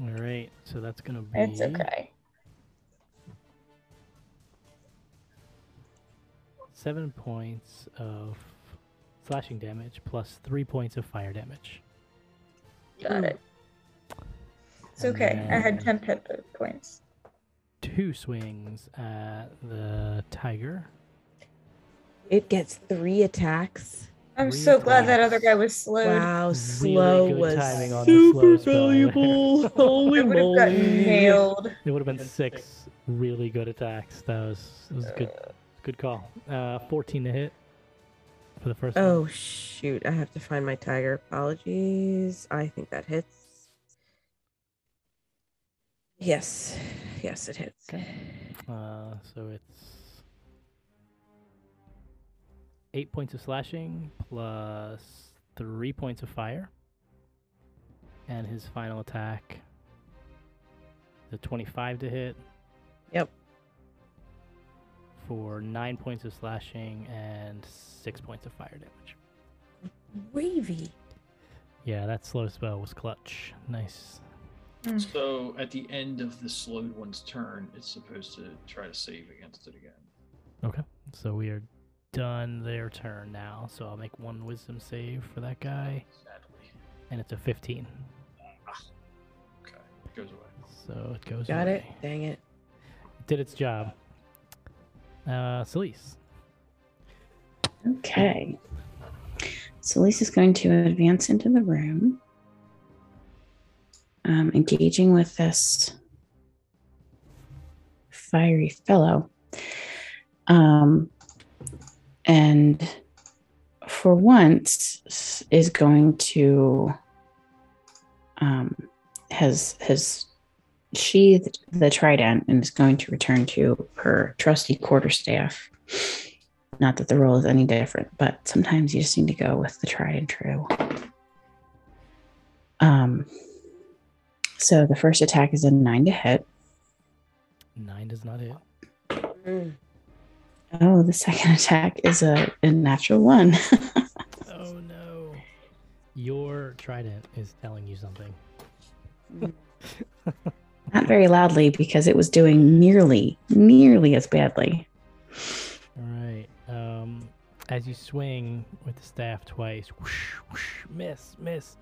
All right. So that's gonna be. It's okay. Seven points of slashing damage plus three points of fire damage. Got it. It's okay. I had 10 pet points. Two swings at the tiger. It gets three attacks. I'm Three so glad that other guy was slow. Wow, slow good was timing on the slow spell. Holy I would have gotten moly! nailed. It would have been six really good attacks. That was, that was a good, good call. Uh, 14 to hit for the first one. Oh shoot! I have to find my tiger. Apologies. I think that hits. Yes, yes, it hits. Okay. Uh, so it's eight points of slashing plus three points of fire. And his final attack the 25 to hit. Yep. For nine points of slashing and six points of fire damage. Wavy. Yeah, that slow spell was clutch. Nice. Hmm. So at the end of the slowed one's turn, it's supposed to try to save against it again. Okay. So we are done their turn now. So I'll make one wisdom save for that guy. Sadly. And it's a 15. Okay. It goes away. So it goes Got it. Dang it. did its job. Uh, Celise. Okay. So is going to advance into the room, um, engaging with this fiery fellow. Um, and for once is going to um, has has sheathed the trident and is going to return to her trusty quarterstaff. Not that the role is any different, but sometimes you just need to go with the tried and true. Um, so the first attack is a nine to hit. Nine does not hit. Oh, the second attack is a, a natural one. Oh no. Your trident is telling you something. Not very loudly because it was doing nearly, nearly as badly. All right. Um, as you swing with the staff twice, whoosh, whoosh, miss, miss.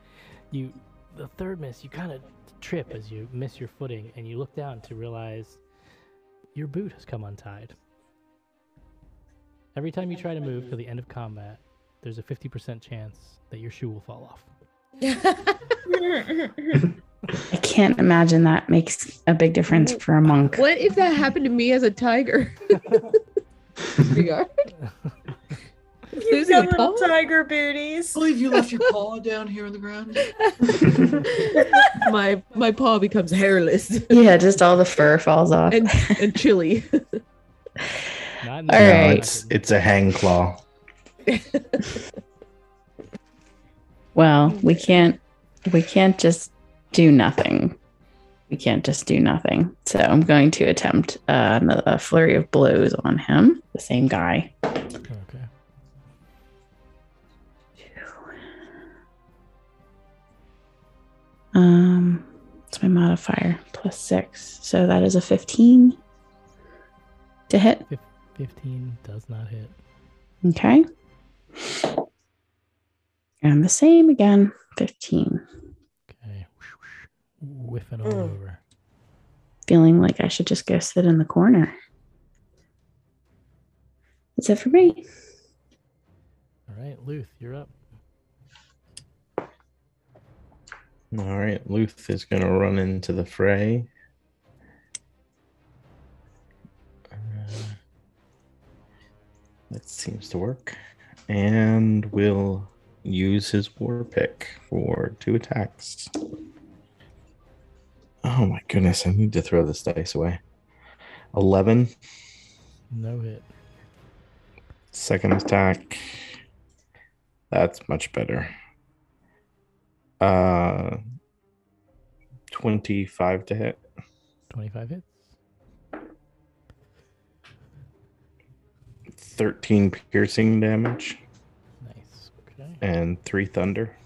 You, the third miss, you kind of trip as you miss your footing, and you look down to realize your boot has come untied. Every time you try to move to the end of combat, there's a 50% chance that your shoe will fall off. I can't imagine that makes a big difference for a monk. what if that happened to me as a tiger? Disregard. You Losing a got little paw? tiger I believe you left your paw down here on the ground. my my paw becomes hairless Yeah, just all the fur falls off. and and chilly. Not All No, right. it's it's a hang claw. Well, we can't we can't just do nothing. We can't just do nothing. So I'm going to attempt uh, another a flurry of blows on him, the same guy. Okay. Um, it's my modifier plus six, so that is a 15 to hit. 15 does not hit. Okay. And the same again, 15. Okay. Whoosh, whoosh, whiffing all Mm. over. Feeling like I should just go sit in the corner. That's it for me. All right, Luth, you're up. All right, Luth is going to run into the fray. That seems to work. And we'll use his war pick for two attacks. Oh my goodness, I need to throw this dice away. 11, No hit. second attack. That's much better. Uh 25 to hit. 25 hits. 13 piercing damage Nice. Okay. and 3 thunder.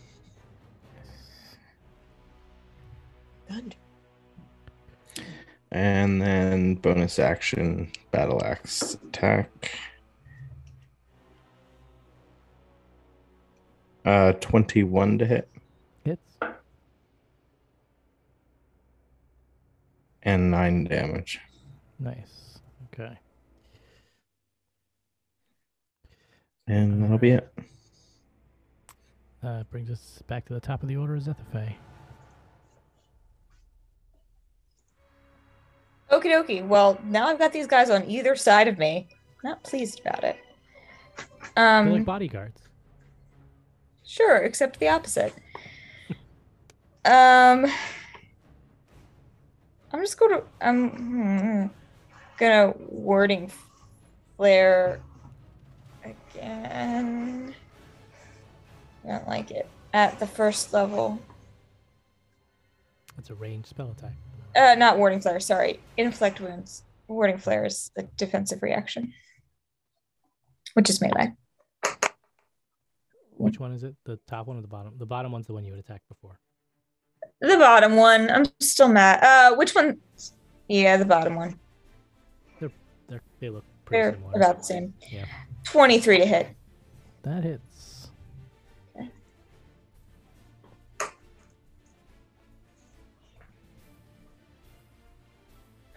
And then bonus action battle axe attack. Uh 21 to hit. Hits. and nine damage. Nice. Okay. And that'll be it. Uh, brings us back to the top of the order, Zethafe. Okie dokie. Well, now I've got these guys on either side of me. Not pleased about it. They're Um, like bodyguards. Sure, except the opposite. um, I'm just gonna I'm hmm, gonna warding flare again. I don't like it at the first level. It's a ranged spell attack. Uh, not warding flare. Sorry, inflict wounds. Warding flare is the defensive reaction, which is melee. Which one is it? The top one or the bottom? The bottom one's the one you had attacked before. The bottom one. I'm still mad. Uh, which one? Yeah, the bottom one. They're they look pretty They're similar. about the same. Yeah. 23 to hit. That hits. Okay.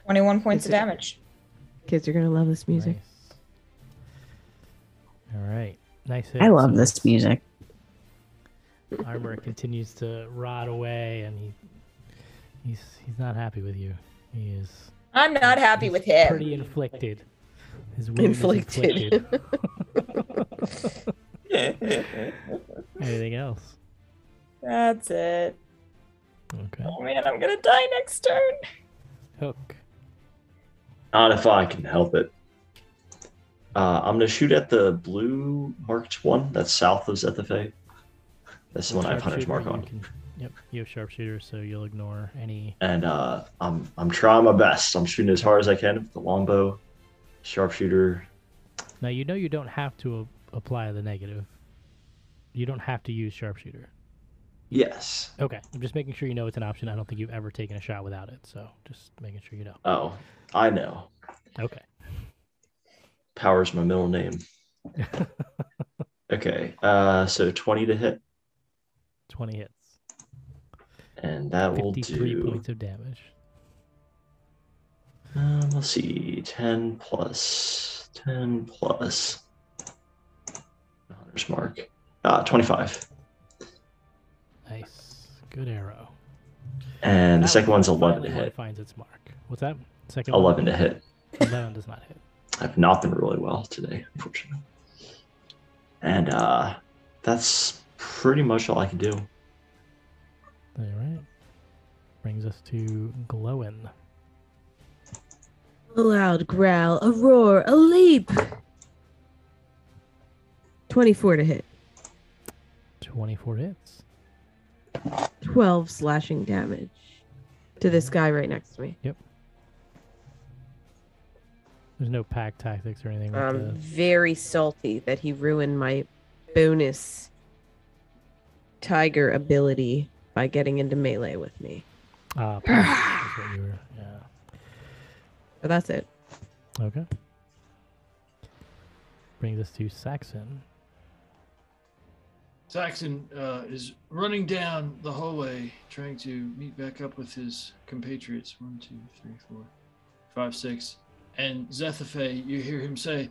Twenty-one points of Is it- damage. Kids are gonna love this music. Nice. All right. Nice hit. I love So this music. Armor continues to rot away, and he he's he's not happy with you. He is I'm not happy with him. Pretty inflicted. His wound Inflicted. inflicted. Anything else? That's it. Okay. Oh man, I'm gonna die next turn. Hook. Not if I can help it. Uh, I'm gonna shoot at the blue marked one that's south of Zethafe. That's the one I have hunter's mark on. can- Yep, you have sharpshooter, so you'll ignore any. And uh, I'm I'm trying my best. I'm shooting as hard as I can with the longbow, sharpshooter. Now you know you don't have to a- apply the negative. You don't have to use sharpshooter. Yes. Okay, I'm just making sure you know it's an option. I don't think you've ever taken a shot without it, so just making sure you know. Oh, I know. Okay. Power's my middle name. Okay. Uh, so 20 to hit, 20 hits. and that will do 53 do. points of damage. Um, let's see, 10 plus 10 plus hunter's mark. Uh, 25. Nice. Good arrow. And the second one's 11 to one hit. finds its mark. What's that? Second one? 11 to hit. 11 does not hit. I've not been really well today, unfortunately. And uh, that's pretty much all I can do. All right. Brings us to Glowin. A loud growl, a roar, a leap. 24 to hit. 24 hits. 12 slashing damage to this guy right next to me. Yep. There's no pack tactics or anything with I'm the very salty that he ruined my bonus tiger ability by getting into melee with me. uh, what you were. Yeah. But that's it. Okay. Brings us to Saxon. Saxon uh, is running down the hallway, trying to meet back up with his compatriots. One, two, three, four, five, six. And Zethafe, you hear him say,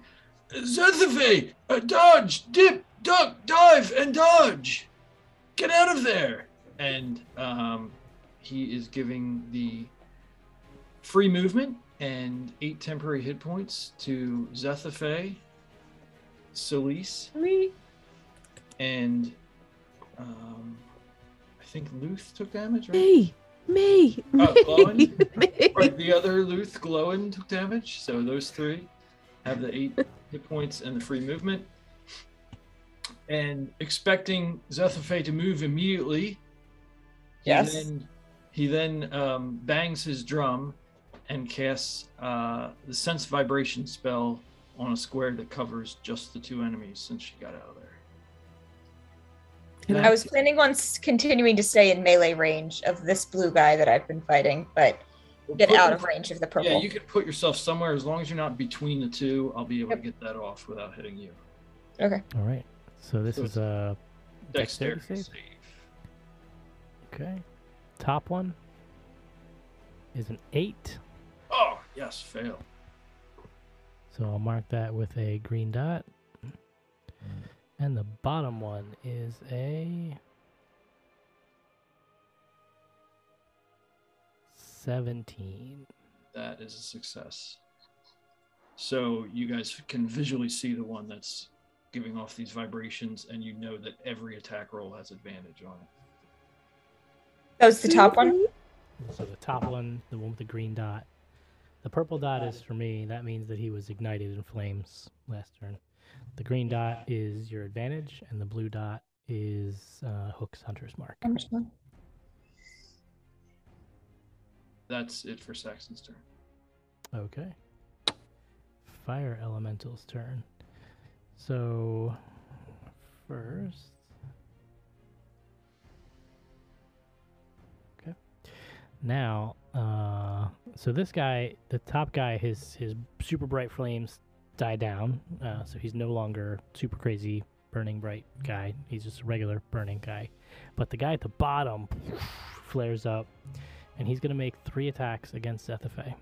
Zethafe, uh, dodge, dip, duck, dive, and dodge. Get out of there. And um, he is giving the free movement and eight temporary hit points to Zethafe, Solis, and um, I think Luth took damage, right? Me, me, Oh, me, Glowin? me. Right, the other Luth Glowin took damage, so those three have the eight hit points and the free movement. And expecting Zethafe to move immediately, he Yes. then, he then um, bangs his drum and casts uh, the sense vibration spell on a square that covers just the two enemies since she got out of there. Can I was planning on continuing to stay in melee range of this blue guy that I've been fighting, but get out your- of range of the purple. Yeah, you can put yourself somewhere as long as you're not between the two. I'll be able Yep. to get that off without hitting you. Okay. All right. So this So is a Dexterity Dexterity save. okay. Top one is an eight. Yes, fail. So I'll mark that with a green dot. Mm. And the bottom one is a 17. That is a success. So you guys can visually see the one that's giving off these vibrations, and you know that every attack roll has advantage on it. That was the top one. So the top one, the one with the green dot. The purple dot is for me. That means that he was ignited in flames last turn. The green dot is your advantage, and the blue dot is uh, Hook's Hunter's Mark. That's it for Saxon's turn. Okay. Fire Elemental's turn. So, first. Okay. Now, uh, so this guy, the top guy, his his super bright flames die down. Uh, so he's no longer super crazy burning bright guy. He's just a regular burning guy. But the guy at the bottom flares up, and he's gonna make three attacks against Zethafe.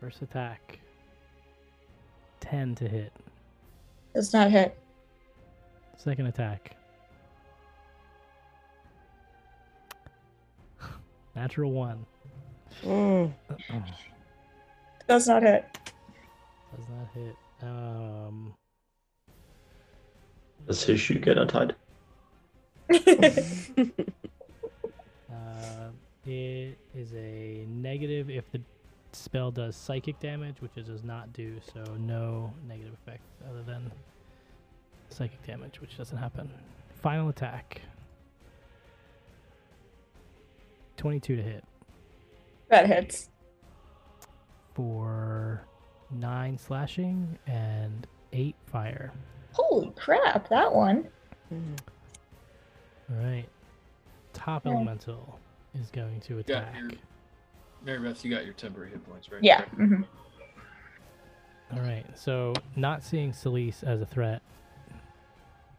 First attack. 10 to hit. Does not hit. Second attack. Natural one. Mm. Does not hit. Does not hit. Um, Does his shoe get untied? uh, it is a negative if the spell does psychic damage, which it does not do, so no negative effect other than psychic damage, which doesn't happen. Final attack. 22 to hit that hits. for 9 slashing and 8 fire. Holy crap, that one. All right. Top Okay. elemental is going to attack. you're- Mary Beth, you got your temporary hit points, right? Yeah. mhm. All right. So, not seeing Celise as a threat.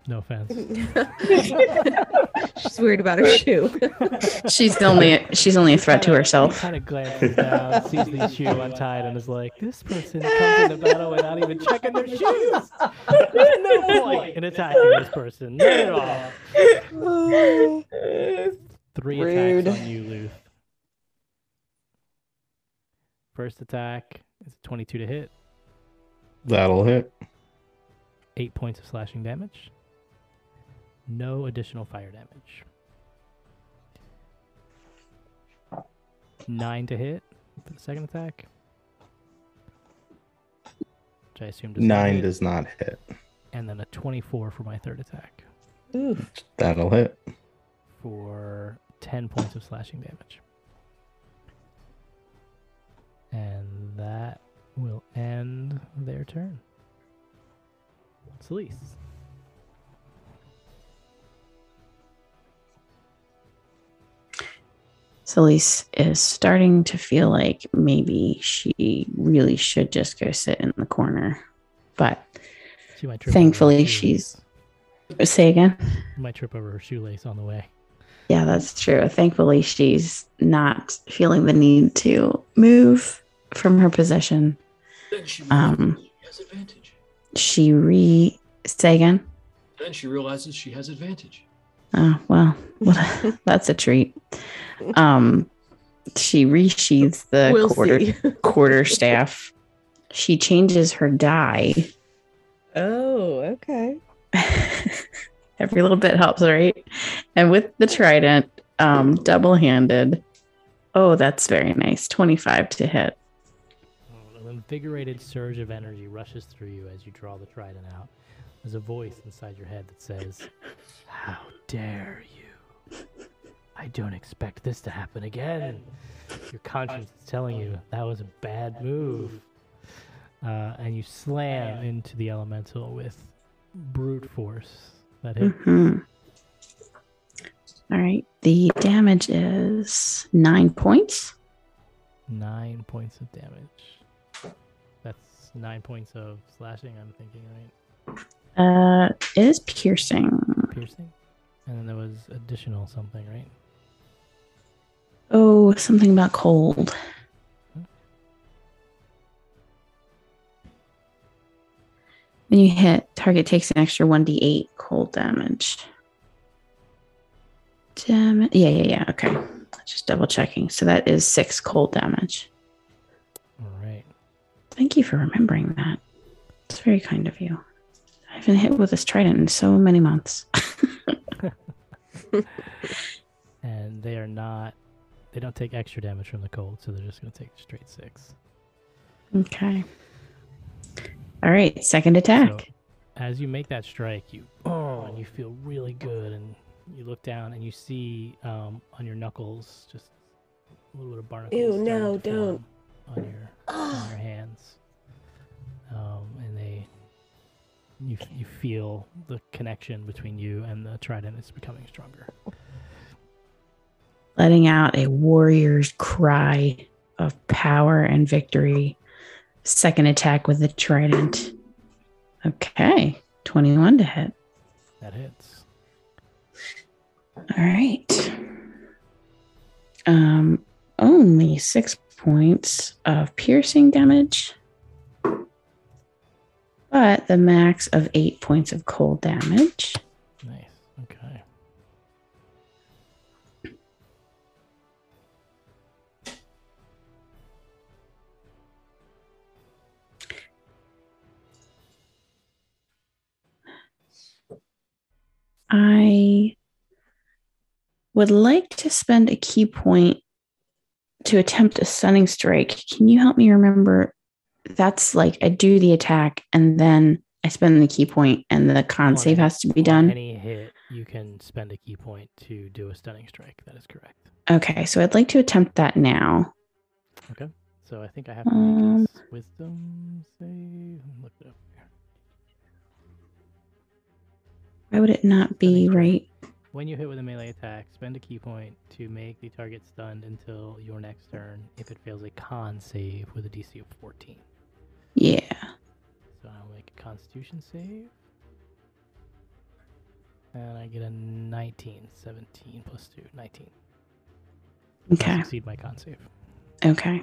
No offense. She's worried about her shoe. She's only she's only a threat to herself. Kind of glances down, sees the uh, shoe untied, and is like, "This person comes into battle without even checking their shoes. There's no point in attacking this person. Not at all." Three Rude. attacks on you, Luth. First attack is 22 to hit, That'll hit. eight points of slashing damage. No additional fire damage. Nine to hit for the second attack. Which I assume does Nine hit. does not hit. And then a 24 for my third attack Ooh. That'll hit. for 10 points of slashing damage. And that will end their turn. Celise. Celise is starting to feel like maybe she really should just go sit in the corner. But She might trip Thankfully, she's say again. might trip over her shoelace on the way. Yeah, that's true. Thankfully, she's not feeling the need to move from her position. Then she Um, has advantage. She re say again. Then she realizes she has advantage. Oh well, what that's a treat. Um, she resheathes the we'll quarter quarter staff. She changes her die. Oh, okay. Every little bit helps, right? And with the trident, um, double handed. Oh, that's very nice. Twenty five to hit. An invigorated surge of energy rushes through you as you draw the trident out. There's a voice inside your head that says, How dare you? I don't expect this to happen again. Your conscience is telling you that was a bad move. Uh, and you slam into the elemental with brute force. That hit. hmm All right. The damage is nine points. Nine points of damage. That's nine points of slashing, I'm thinking, right? Uh, it is piercing. Piercing. And then there was additional something, right? Oh, something about cold. When you hit, target takes an extra 1d8 cold damage. Damn it. Yeah, yeah, yeah. Okay. Just double checking. So that is six cold damage. All right. Thank you for remembering that. It's very kind of you. I haven't hit with this trident in so many months. And they are not. They don't take extra damage from the cold, so they're just going to take straight six. okay. All right. Second attack. So, as you make that strike, you oh, and you feel really good, and you look down and you see um, on your knuckles just a little bit of barnacles. Ew, no, to don't. form on your on your hands, um, and they you you feel the connection between you and the trident is becoming stronger. Letting out a warrior's cry of power and victory. Second attack with the trident. Okay, 21 to hit. That hits. All right. Um, only six points of piercing damage, but the max of eight points of cold damage. I would like to spend a ki point to attempt a stunning strike. Can you help me remember? That's like I do the attack and then I spend the ki point and the con On save has to be on done. Any hit, you can spend a ki point to do a stunning strike. That is correct. Okay, so I'd like to attempt that now. Okay. So I think I have to Um, make a wisdom save. Look it up Why would it not be right? When you hit with a melee attack, spend a ki point to make the target stunned until your next turn if it fails a con save with a DC of 14. Yeah. So I'll make a constitution save. And I get a 19, 17 plus 2, 19. I Okay. succeed my con save. Okay.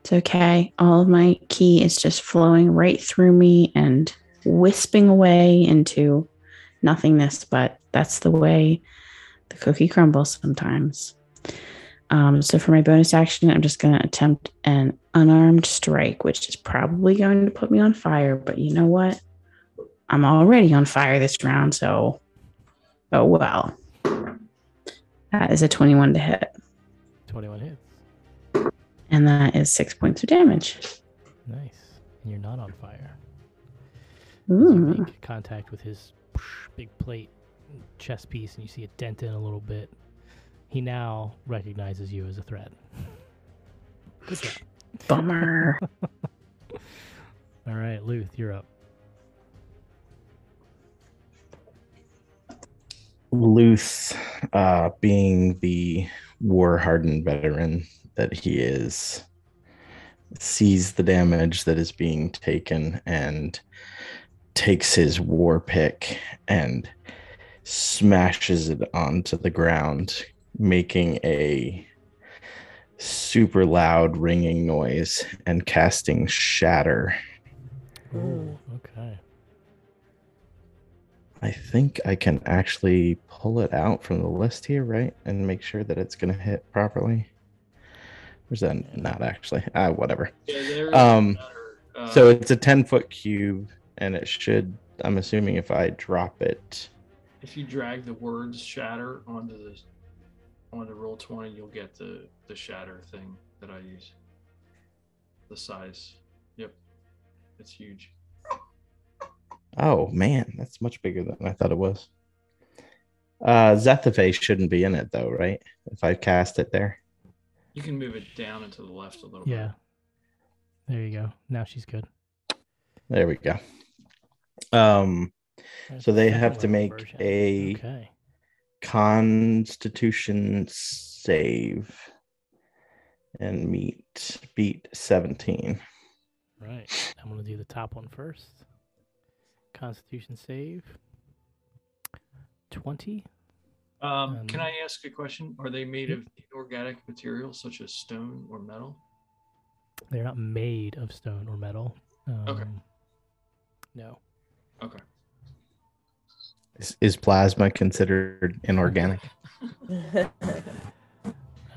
It's okay. All of my key is just flowing right through me and wisping away into nothingness, but that's the way the cookie crumbles sometimes. Um, so for my bonus action, I'm just going to attempt an unarmed strike, which is probably going to put me on fire. But you know what? I'm already on fire this round, so oh well. That is a 21 to hit, 21 hits. and that is six points of damage. Nice. And you're not on fire. Ooh. make contact with his big plate chest piece and you see it dent in a little bit, he now recognizes you as a threat. Good. Bummer. All right, Luth, you're up. Luth, uh, being the war hardened veteran that he is, sees the damage that is being taken and takes his war pick and smashes it onto the ground, making a super loud ringing noise and casting shatter. Ooh, okay. I think I can actually pull it out from the list here, right? And make sure that it's going to hit properly. Where's that? Not actually. Ah, whatever. Yeah, Um, uh, So it's a 10 foot cube, and it should, I'm assuming if I drop it. if you drag the words shatter onto the onto Roll20 you'll get the the shatter thing that i use the size yep it's huge Oh, man, that's much bigger than I thought it was. Uh, Zethafe shouldn't be in it, though, right? If I cast it there. you can move it down and to the left a little Yeah. There you go. Now she's good. There we go. Um, There's So they have to make version. a- Okay. Constitution save and meet beat 17. Right. I'm going to do the top one first. Constitution save. 20. Um, can I ask a question? Are they made of inorganic materials such as stone or metal? They're not made of stone or metal. Um, Okay. No. Okay. Is, is plasma considered inorganic?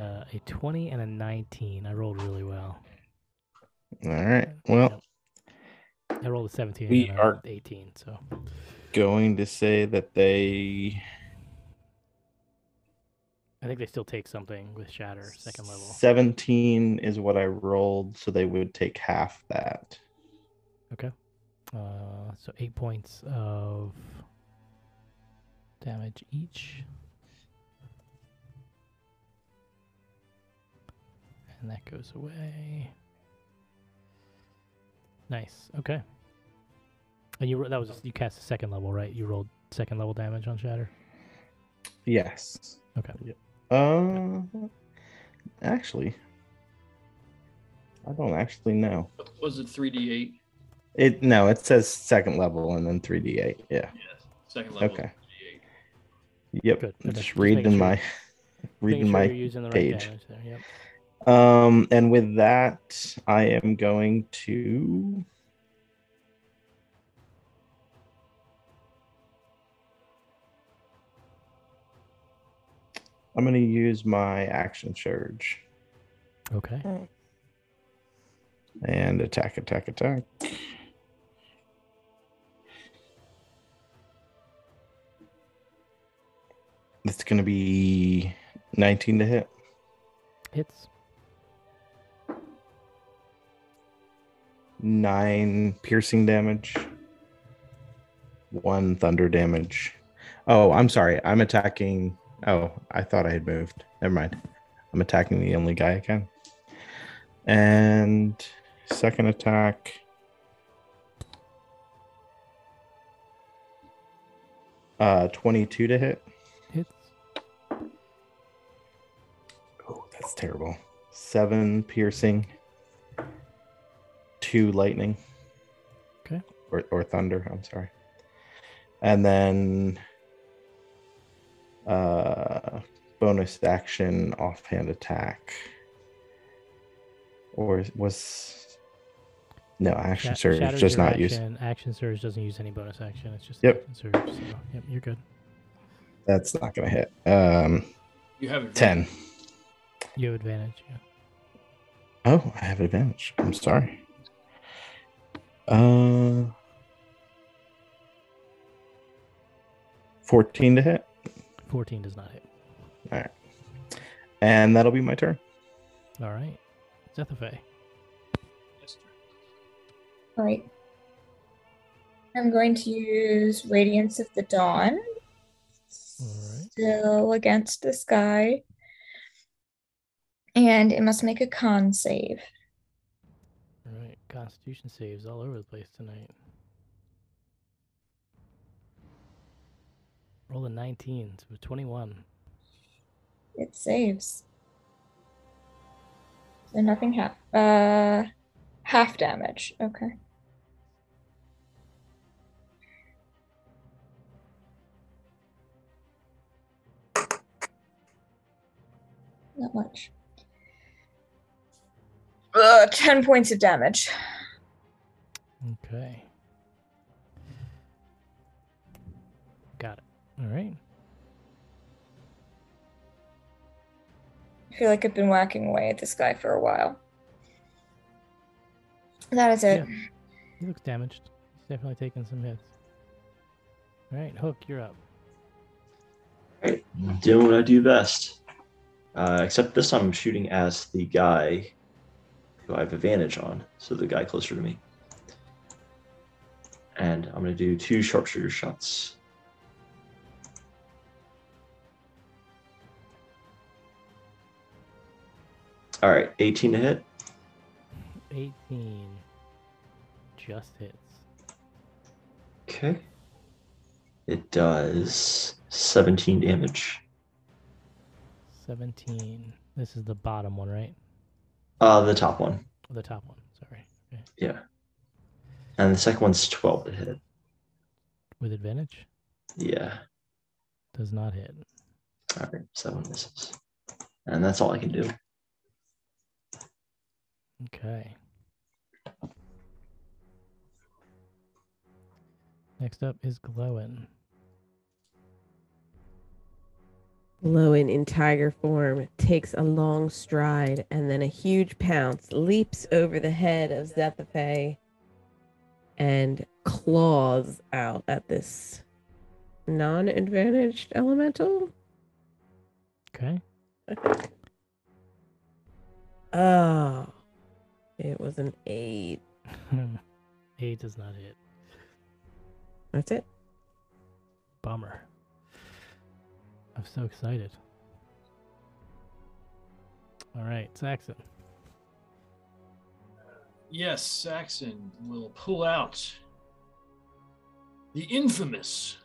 Uh, a 20 and a 19. I rolled really well. All right. Well, I rolled a 17 We and a are- 18. So going to say that they I think they still take something with shatter second level. 17 is what I rolled, so they would take half that. Uh, so eight points of damage each. And that goes away. Nice. Okay. And you ro- that was you cast the second level, right? You rolled second level damage on shatter. Yes. Okay. Yep. Uh, actually, I don't actually know. Was it 3d8? It no, it says second level and then 3d8. Yeah. Yes. Second level. Okay. 3d8. Yep. Good. Just Just reading sure- my Making reading sure my you're using the right page. damage there. Yep. Um, and with that, I am going to. I'm going to use my action surge Okay. and attack, attack, attack. It's going to be 19 to hit. Hits. nine piercing damage, one thunder damage. Oh, I'm sorry. I'm attacking. Oh, I thought I had moved. Never mind. I'm attacking the only guy I can. And second attack. Uh, 22 to hit. That's terrible. Seven piercing, two lightning. Okay. Or, or thunder, I'm sorry. And then uh bonus action offhand attack. Or was no action Sha- surge, Shatter's just your not use. action. Action surge doesn't use any bonus action. It's just Yep. action surge. So, yep, you're good. That's not gonna hit. Um You have it. ten. You have advantage. Yeah. Oh, I have advantage. I'm sorry. Uh, fourteen to hit, 14 does not hit. All right, and that'll be my turn. All right. Zethafe. All right. I'm going to use Radiance of the Dawn. right. Still against this guy. And it must make a con save. All right. Constitution saves all over the place tonight. Roll a 19, so 21. It saves. So nothing half uh half damage. Okay. Not much. Uh, 10 points of damage. Okay. Got it. All right. I feel like I've been whacking away at this guy for a while. That is it. He looks damaged. He's definitely taking some hits. All right, Hook, you're up. Right. Doing what I do best. Uh, except this time I'm shooting as the guy who I have advantage on. So the guy closer to me. And I'm going to do two sharpshooter shots. All right, 18 to hit. 18 just hits. Okay. It does 17 damage. 17. This is the bottom one, right? Uh, the top one. The top one. Sorry. Okay. Yeah. And the second one's 12 to hit. With advantage? Yeah. Does not hit. All right, seven misses, and that's all I can do. Okay. Next up is Glowin. Glowin in tiger form takes a long stride and then a huge pounce leaps over the head of Zethafe and claws out at this non advantaged elemental. Okay. Oh, it was an eight. Eight does not hit. That's it. Bummer. I'm so excited. All right, Saxon. Yes, Saxon will pull out the infamous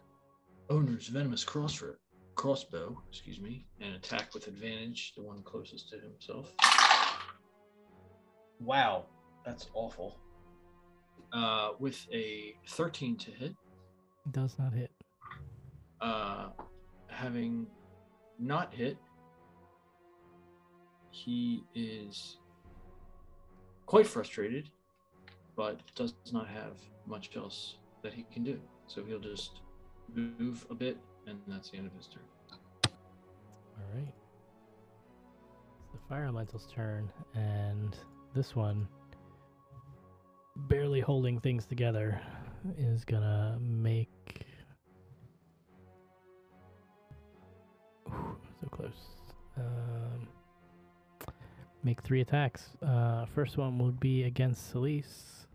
owner's venomous crossbow, crossbow, excuse me, and attack with advantage, the one closest to himself. Wow, that's awful. Uh, with a 13 to hit, Does not hit. uh, having not hit, he is quite frustrated, but does not have much else that he can do. So he'll just move a bit, and that's the end of his turn. All right. It's the fire elemental's turn, and this one, barely holding things together, is gonna make. So close. Um, make three attacks. Uh, first one will be against Celise.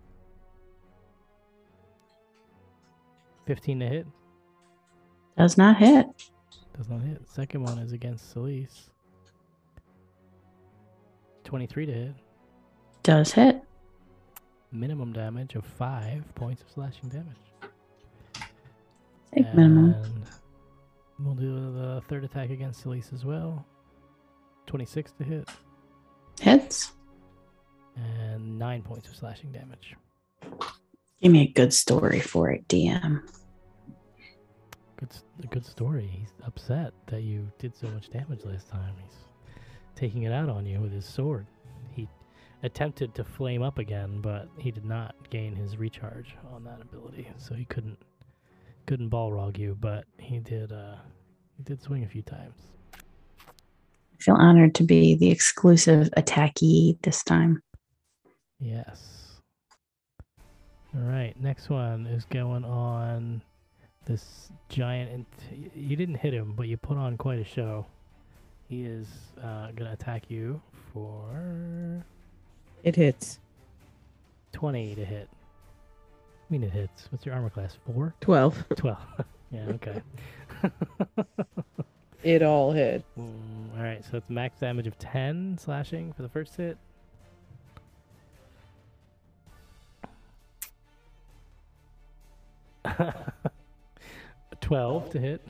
15 to hit. Does not hit. Does not hit. Second one is against Celise. 23 to hit. Does hit. Minimum damage of 5 points of slashing damage. Take minimum. We'll do the third attack against Celise as well. 26 to hit. Hits. And 9 points of slashing damage. Give me a good story for it, DM. Good, good story. He's upset that you did so much damage last time. He's taking it out on you with his sword. He attempted to flame up again, but he did not gain his recharge on that ability, so he couldn't couldn't balrog you. But he did. Uh, he did swing a few times. I feel honored to be the exclusive attackee this time. Yes. All right. Next one is going on this giant. Int- you didn't hit him, but you put on quite a show. He is uh, going to attack you for It hits 20 to hit. Mean, it hits. What's your armor class? Four? 12. 12. yeah, okay. It all hit. Mm, all right, so it's max damage of 10 slashing for the first hit. Twelve to hit.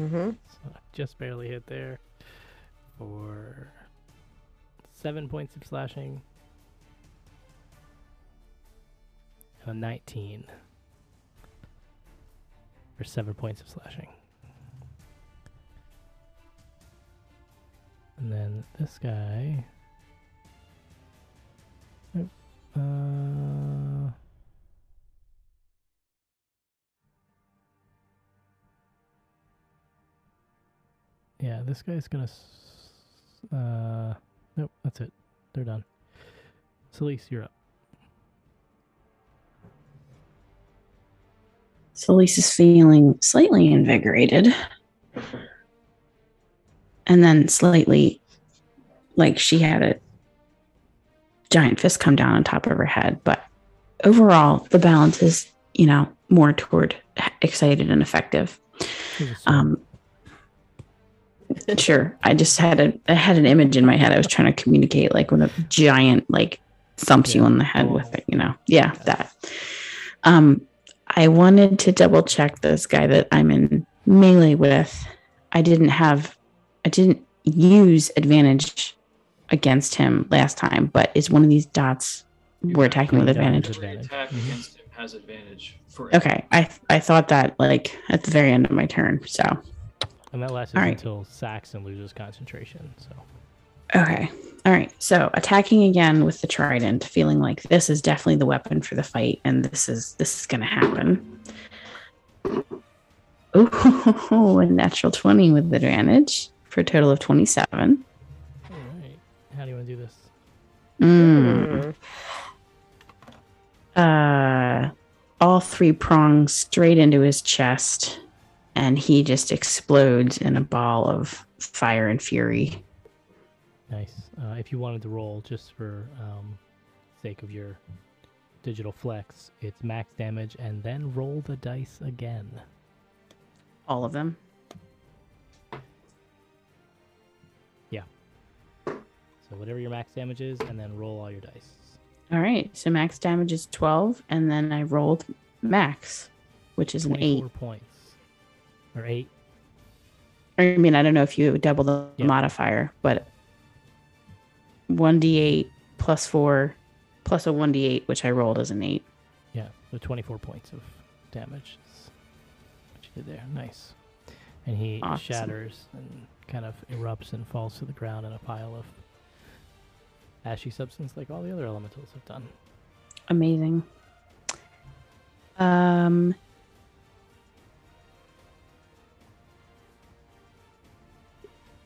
Mm-hmm. So I just barely hit there. For seven points of slashing. A 19 for seven points of slashing. And then this guy. Uh, yeah, this guy's gonna. Uh, nope, that's it. They're done. Celise, you're up. So Lisa's feeling slightly invigorated. And then slightly like she had a giant fist come down on top of her head. But overall, the balance is, you know, more toward excited and effective. Here's a sword. Um, sure. I just had a I had an image in my head. I was trying to communicate like when a giant like thumps you on the head with it, you know. Yeah, that. Um I wanted to double check this guy that I'm in melee with. I didn't have I didn't use advantage against him last time, but is one of these dots You we're attacking with advantage? Every Advantage. attack Mhm. against him has advantage for Okay. I I thought that like at the very end of my turn. So And that lasts All right. until Saxon loses concentration. So Okay. All right. So attacking again with the trident, feeling like this is definitely the weapon for the fight, and this is this is gonna happen. Oh, a natural 20 with advantage for a total of 27. all right. How do you want to do this? Mm. Uh, all three prongs straight into his chest, and he just explodes in a ball of fire and fury. Nice. Uh, if you wanted to roll, just for um, sake of your digital flex, it's max damage, and then roll the dice again. All of them. Yeah. So whatever your max damage is, and then roll all your dice. All right. So max damage is 12, and then I rolled max, which is an 8. 24 points. Or 8. I mean, I don't know if you double the modifier, but 1d8 plus 4 plus a 1d8, which I rolled as an 8. Yeah, so 24 points of damage. is What you did there. Nice. And he Awesome. shatters and kind of erupts and falls to the ground in a pile of ashy substance like all the other elementals have done. Amazing. Um.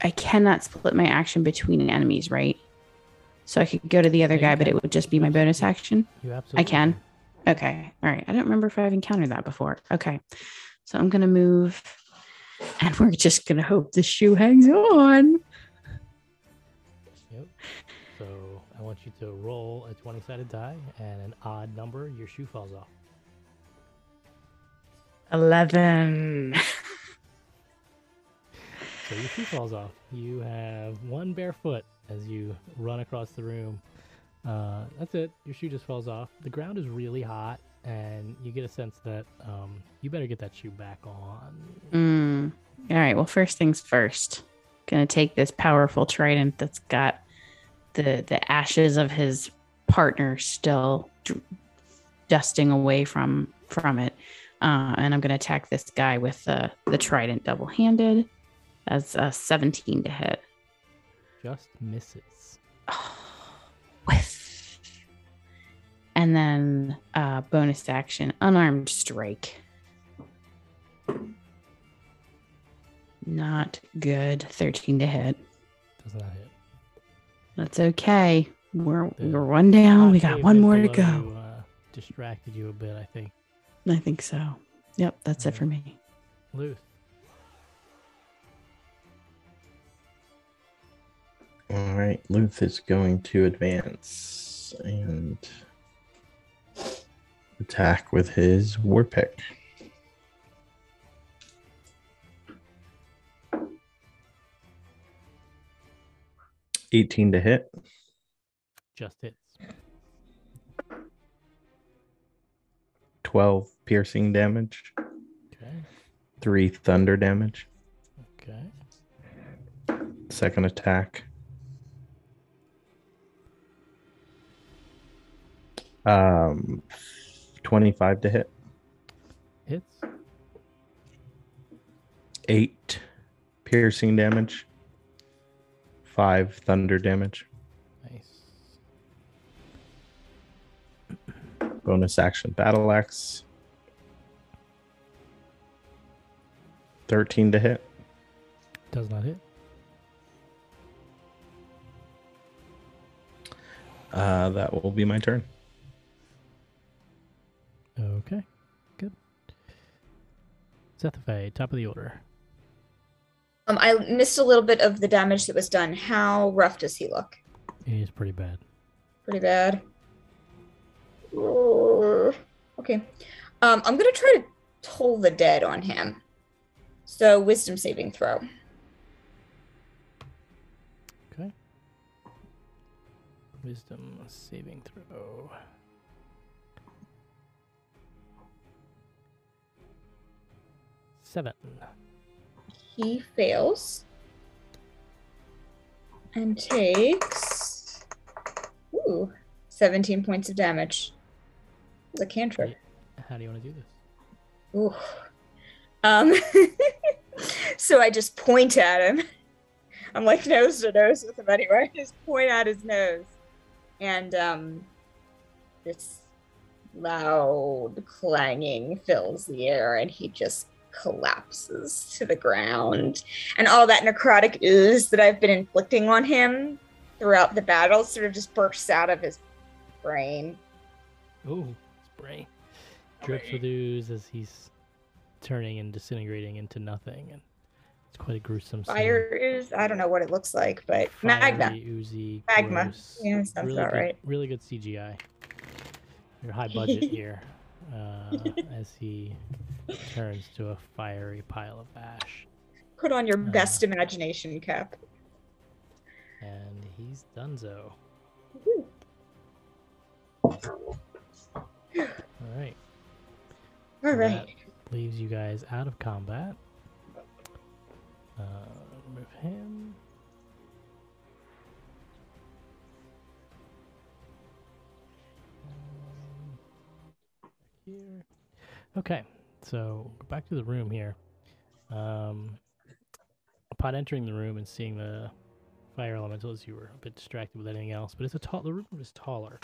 I cannot split my action between enemies, right? So I could go to the other Yeah, guy, but it would just be my bonus action. You absolutely I can. Okay. All right. I don't remember if I've encountered that before. Okay. So I'm going to move and we're just going to hope the shoe hangs on. Yep. So I want you to roll a 20 sided die and an odd number, your shoe falls off. 11. So your shoe falls off. You have one bare foot as you run across the room. Uh, that's it. Your shoe just falls off. The ground is really hot, and you get a sense that um, you better get that shoe back on. Mm. All right. Well, first things first. Gonna take this powerful trident that's got the the ashes of his partner still dr- dusting away from from it, uh, and I'm gonna attack this guy with the the trident double handed. That's a 17 to hit. Just misses. Whiff. And then uh, bonus action, unarmed strike. Not good. 13 to hit. Does not hit. That's okay. We're The we're one down. We got one more to go. you, uh, distracted you a bit, I think. I think so. Yep, that's it for me. Luth. All right, Luth is going to advance and attack with his war pick. Eighteen to hit, Just hits. twelve piercing damage, Okay. three thunder damage. Okay. Second attack. Um, twenty-five to hit, Hits. eight piercing damage, five thunder damage. Nice. Bonus action battle axe. 13 to hit. Does not hit. Uh, that will be my turn. Okay. Good. Zethafe, top of the order. Um, I missed a little bit of the damage that was done. How rough does he look? He's pretty bad. Pretty bad. Okay. Um, I'm gonna try to toll the dead on him. So wisdom saving throw. Okay. Wisdom saving throw. Seven. He fails. And takes ooh, 17 points of damage. The cantrip. How do you want to do this? Ooh. Um so I just point at him. I'm like nose to nose with him anyway. I just point at his nose. And um this loud clanging fills the air and he just collapses to the ground. And all that necrotic ooze that I've been inflicting on him throughout the battle sort of just bursts out of his brain. Ooh, his brain. Drips with ooze as he's turning and disintegrating into nothing, and it's quite a gruesome scene. Fire ooze? I don't know what it looks like, but magma. Oozy, Magma. gross. Yeah, sounds really about good, right. Really good CGI. Your high budget here, uh, as he turns to a fiery pile of ash, Put on your Uh. best imagination cap. and he's donezo. All right. All right. That leaves you guys out of combat. Uh, remove him. Here. Okay, so back to the room here. Um, upon entering the room and seeing the fire elementals, you were a bit distracted with anything else. But it's a tall. The room is taller.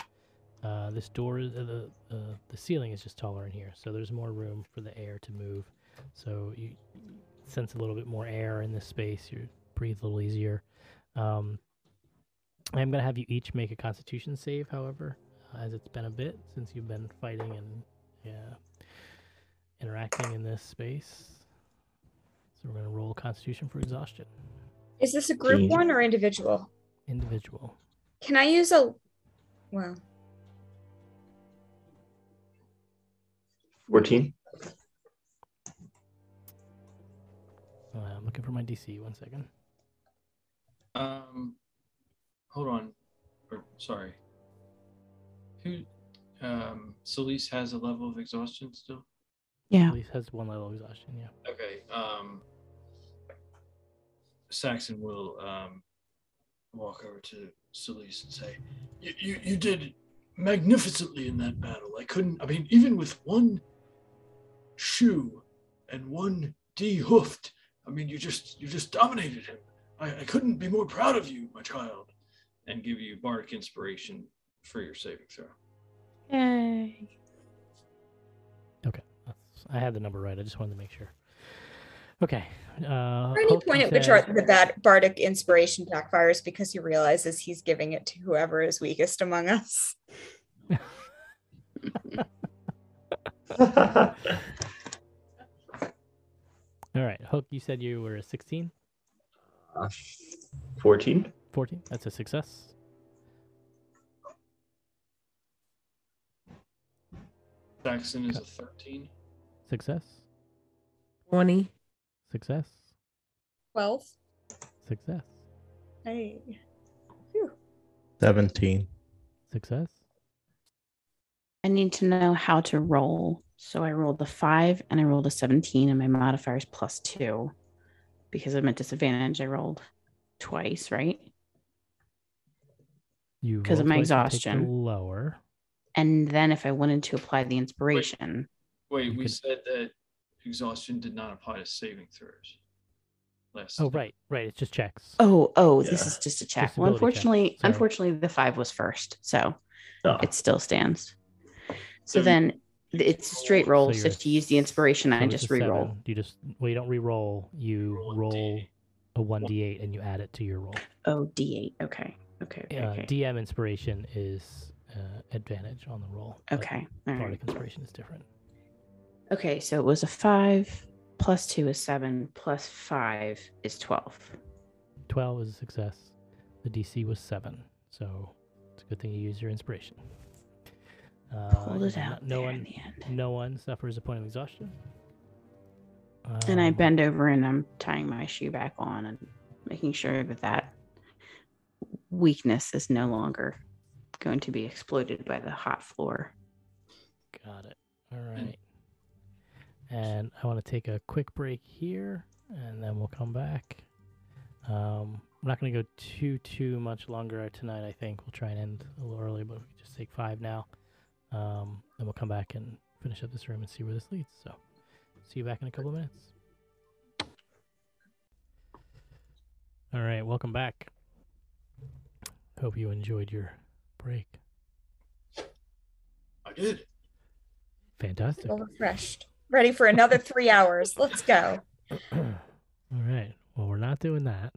Uh, this door, uh, the uh, the ceiling is just taller in here, so there's more room for the air to move. So you sense a little bit more air in this space. You breathe a little easier. Um, I'm gonna have you each make a Constitution save, however, uh, as it's been a bit since you've been fighting and yeah, interacting in this space. So we're gonna roll Constitution for exhaustion. Is this a group Gee. one or individual? Individual. Can I use a well 14. Uh, I'm looking for my DC. One second. Um, hold on. Or sorry. Who? Um, Celise has a level of exhaustion still. Yeah. At least has one level of exhaustion. Yeah. Okay. Um, Saxon will um walk over to Celise and say, "You you you did magnificently in that battle. I couldn't. I mean, even with one shoe and one de-hoofed. I mean, you just you just dominated him. I, I couldn't be more proud of you, my child." And give you bardic inspiration for your saving throw. Yay. Okay. I had the number right. I just wanted to make sure. Okay. Uh, Or any Hulk, point at which said- our, the bad bardic inspiration backfires because he realizes he's giving it to whoever is weakest among us. All right. Hook, you said you were a 16? Uh, 14. 14? That's a success. Saxon is a thirteen. Success. 20. Success. Twelve. Success. Hey. 17. Success. I need to know how to roll. So I rolled a five and I rolled a 17, and my modifier is plus two. Because I'm at disadvantage, I rolled twice, right? You 'Cause of my twice, you take the exhaustion. Lower. And then if I wanted to apply the inspiration, Wait, You we could- said that exhaustion did not apply to saving throws. Last. Oh, right. Right. It's just checks. oh, oh, this is just a check. Well, ability check. unfortunately, unfortunately, the five was first, so Oh, it still stands. So So you- then it's a straight roll. So So, you're to use the inspiration, So I just a re-roll. seven. You just well, you don't re-roll. You Roll a roll a one d8 and you add it to your roll. Oh, D8. Okay. Okay. Okay. Uh, okay. DM inspiration is uh, advantage on the roll. okay. All right. Bardic inspiration is different. Okay. So it was a five plus two is seven plus five is 12. 12 is a success. The DC was 7. So it's a good thing you use your inspiration. Uh, Pulled it no- out No one, the end. no one suffers a point of exhaustion. And I Um, bend over and I'm tying my shoe back on and making sure that that weakness is no longer going to be exploited by the hot floor. Got it. All right. And I want to take a quick break here, and then we'll come back. Um, I'm not going to go too too much longer tonight. I think we'll try and end a little early, but we can just take five now. Um, and we'll come back and finish up this room and see where this leads. So, see you back in a couple of minutes. All right, welcome back. Hope you enjoyed your break. I did. Fantastic. Feel refreshed. Ready for another three hours. Let's go. All right. Well, we're not doing that.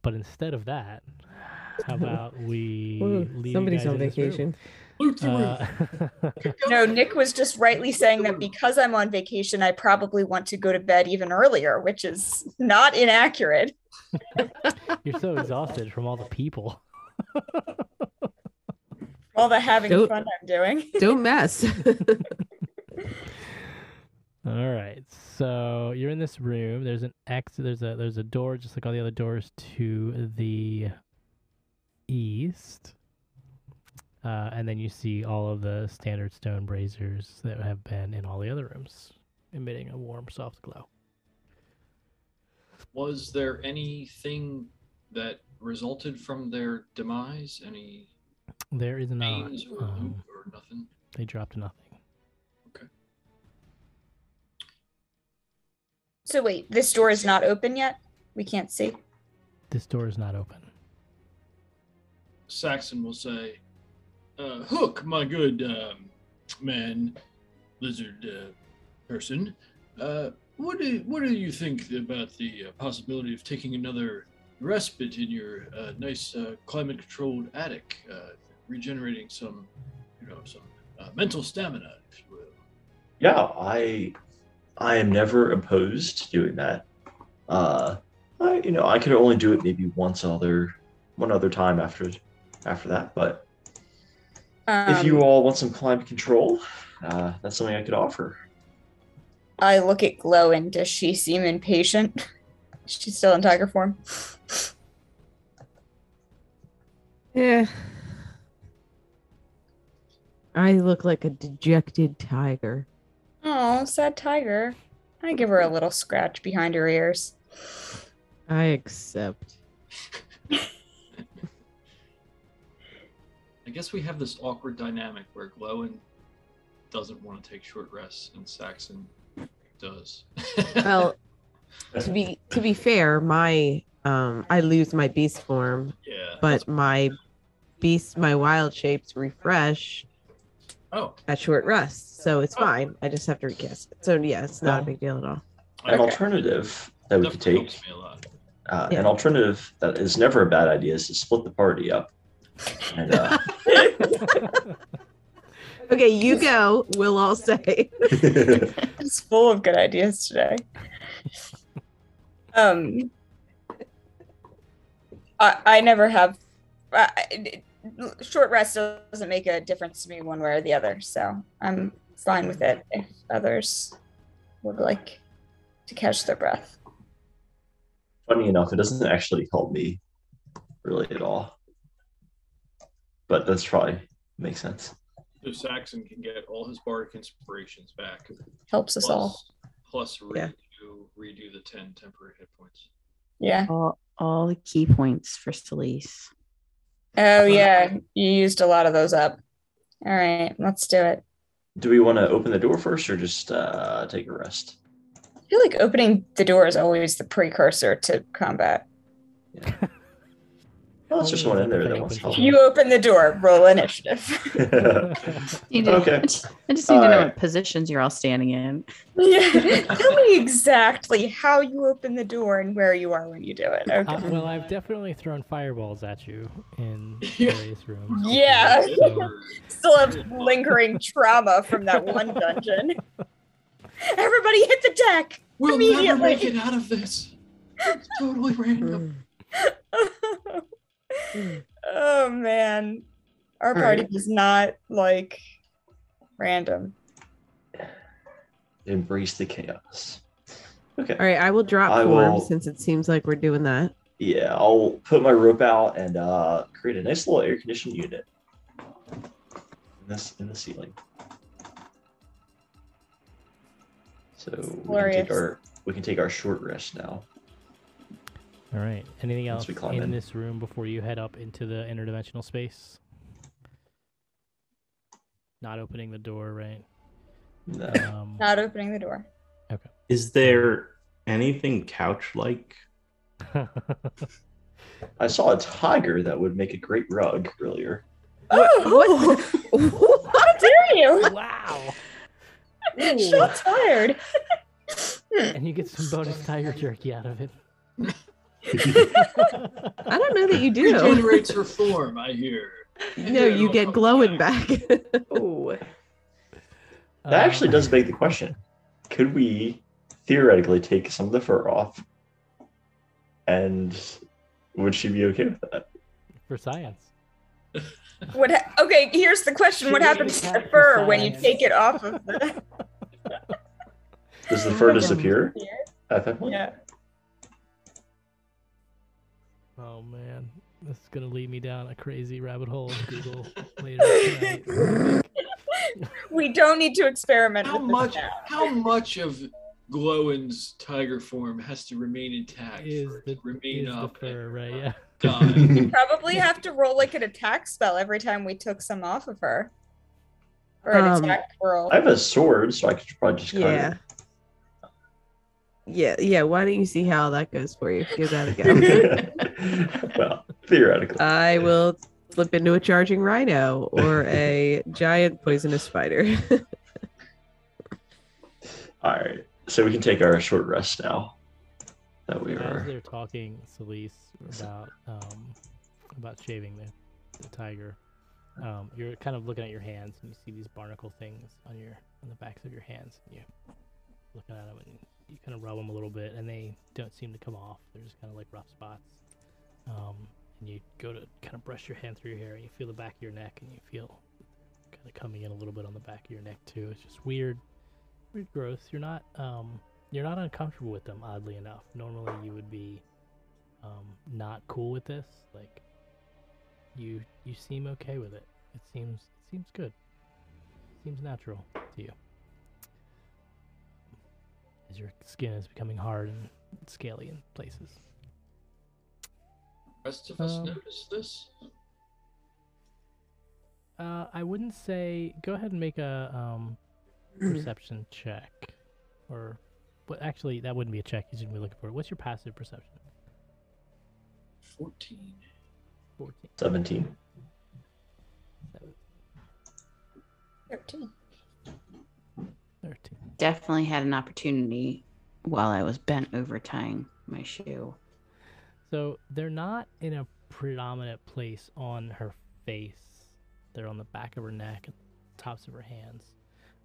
But instead of that, how about we Ooh, leave you somebody's guys on in this room? vacation. Loot the roof. Uh, No, Nick was just rightly saying that because I'm on vacation, I probably want to go to bed even earlier, which is not inaccurate. you're so exhausted from all the people. All the having Don't- fun I'm doing. Don't mess. All right. So you're in this room. There's an exit. There's a there's a door just like all the other doors to the east. Uh, and then you see all of the standard stone braziers that have been in all the other rooms, emitting a warm, soft glow. Was there anything that resulted from their demise? Any There is not. names or loot Um, or nothing? they dropped nothing. Okay. So wait, this door is not open yet? We can't see. This door is not open. Saxon will say, uh, "Hook, my good um, man, lizard uh, person. Uh, what do what do you think about the uh, possibility of taking another respite in your uh, nice uh, climate-controlled attic, uh, regenerating some, you know, some uh, mental stamina, if you will?" Yeah, I I am never opposed to doing that. Uh, I you know I could only do it maybe once other one other time after after that, but if you Um, all want some climate control, uh, that's something I could offer. I look at Glowin does she seem impatient? She's still in tiger form. yeah. I look like a dejected tiger. Oh, sad tiger. I give her a little scratch behind her ears. I accept. I guess we have this awkward dynamic where Glowin doesn't want to take short rests, and Saxon does. Well, to be to be fair, my um I lose my beast form, yeah. but my beast my wild shapes refresh oh, at short rest. So it's Oh. fine. I just have to recast it. So yeah, it's not a big deal at all. An Okay. alternative that we could take, helps me a lot. uh, Yeah. an alternative that is never a bad idea, is to split the party up. And uh, Okay, you go. We'll all say. It's full of good ideas today. Um, I, I never have. I, I- short rest doesn't make a difference to me one way or the other, so I'm fine with it. If others would like to catch their breath, funny enough, it doesn't actually help me really at all. But that's probably makes sense. So Saxon can get all his bardic inspirations back. helps us all. Plus, plus Yeah. redo, redo the 10 temporary hit points. Yeah. All, all the ki points for Celise. Oh yeah, you used a lot of those up. All right, let's do it. Do we want to open the door first or just uh, take a rest? I feel like opening the door is always the precursor to combat. Well, let's just one in there that wants Open. help. You open the door, roll initiative. You do- Okay. I just, I just need to know Alright. what positions you're all standing in. yeah. Tell me exactly how you open the door and where you are when you do it. Okay. Uh, well, I've definitely thrown fireballs at you in Yeah. various rooms. Yeah. so- Still have lingering trauma from that one dungeon. Everybody hit the deck. We'll never Immediately. make it out of this. It's totally random. Oh man. Our All party right. was not like random. Embrace the chaos. Okay. All right, I will drop I form will- since it seems like we're doing that. Yeah, I'll put my rope out and uh, create a nice little air conditioned unit in this in the ceiling. So we can take our we can take our short rest now. All right. Anything else in in. this room before you head up into the interdimensional space? Not opening the door, right? No. Um, Not opening the door. Okay. Is there anything couch like I saw a tiger that would make a great rug earlier. Oh, how dare you? wow. So tired. And you get some bonus tiger jerky out of it. I don't know that you do. Regenerates her form, I hear. No, you get Glowin back. Ooh. That actually does beg the question: Could we theoretically take some of the fur off, and would she be okay with that? for science. What? Ha- okay, here's the question: What Should we happens to the fur when you take it off of the? Does the fur disappear at that point? Yeah. Oh man, this is gonna lead me down a crazy rabbit hole of Google later tonight. We don't need to experiment How with much? now. How much of Glowin's tiger form has to remain intact Is the, remain is the up fur, and right? Yeah. die? Probably have to roll like an attack spell every time we took some off of her. Or an Um, attack roll. I have a sword, so I could probably just cut yeah. it. Yeah, yeah. Why don't you see how that goes for you? Give that a go. well, theoretically. I will flip into a charging rhino or a giant poisonous spider. All right, so we can take our short rest now. That we As are. they're talking, Celise, about um, about shaving the, the tiger, um, you're kind of looking at your hands and you see these barnacle things on your on the backs of your hands. And you looking at them and you kind of rub them a little bit, and they don't seem to come off. They're just kind of like rough spots. Um, and you go to kind of brush your hand through your hair, and you feel the back of your neck, and you feel kind of coming in a little bit on the back of your neck too. It's just weird, weird growth. You're not um, you're not uncomfortable with them, oddly enough. Normally, you would be um, not cool with this. Like, you you seem okay with it. It seems it seems good. Seems natural to you. As your skin is becoming hard and scaly in places. Rest of us Um, notice this. Uh, I wouldn't say. Go ahead and make a um, perception check, or, but actually that wouldn't be a check. You shouldn't be looking for it. What's your passive perception? Fourteen. Fourteen. 17. Seven, 13. Thirteen. Definitely had an opportunity while I was bent over tying my shoe. So they're not in a predominant place on her face. They're on the back of her neck and tops of her hands.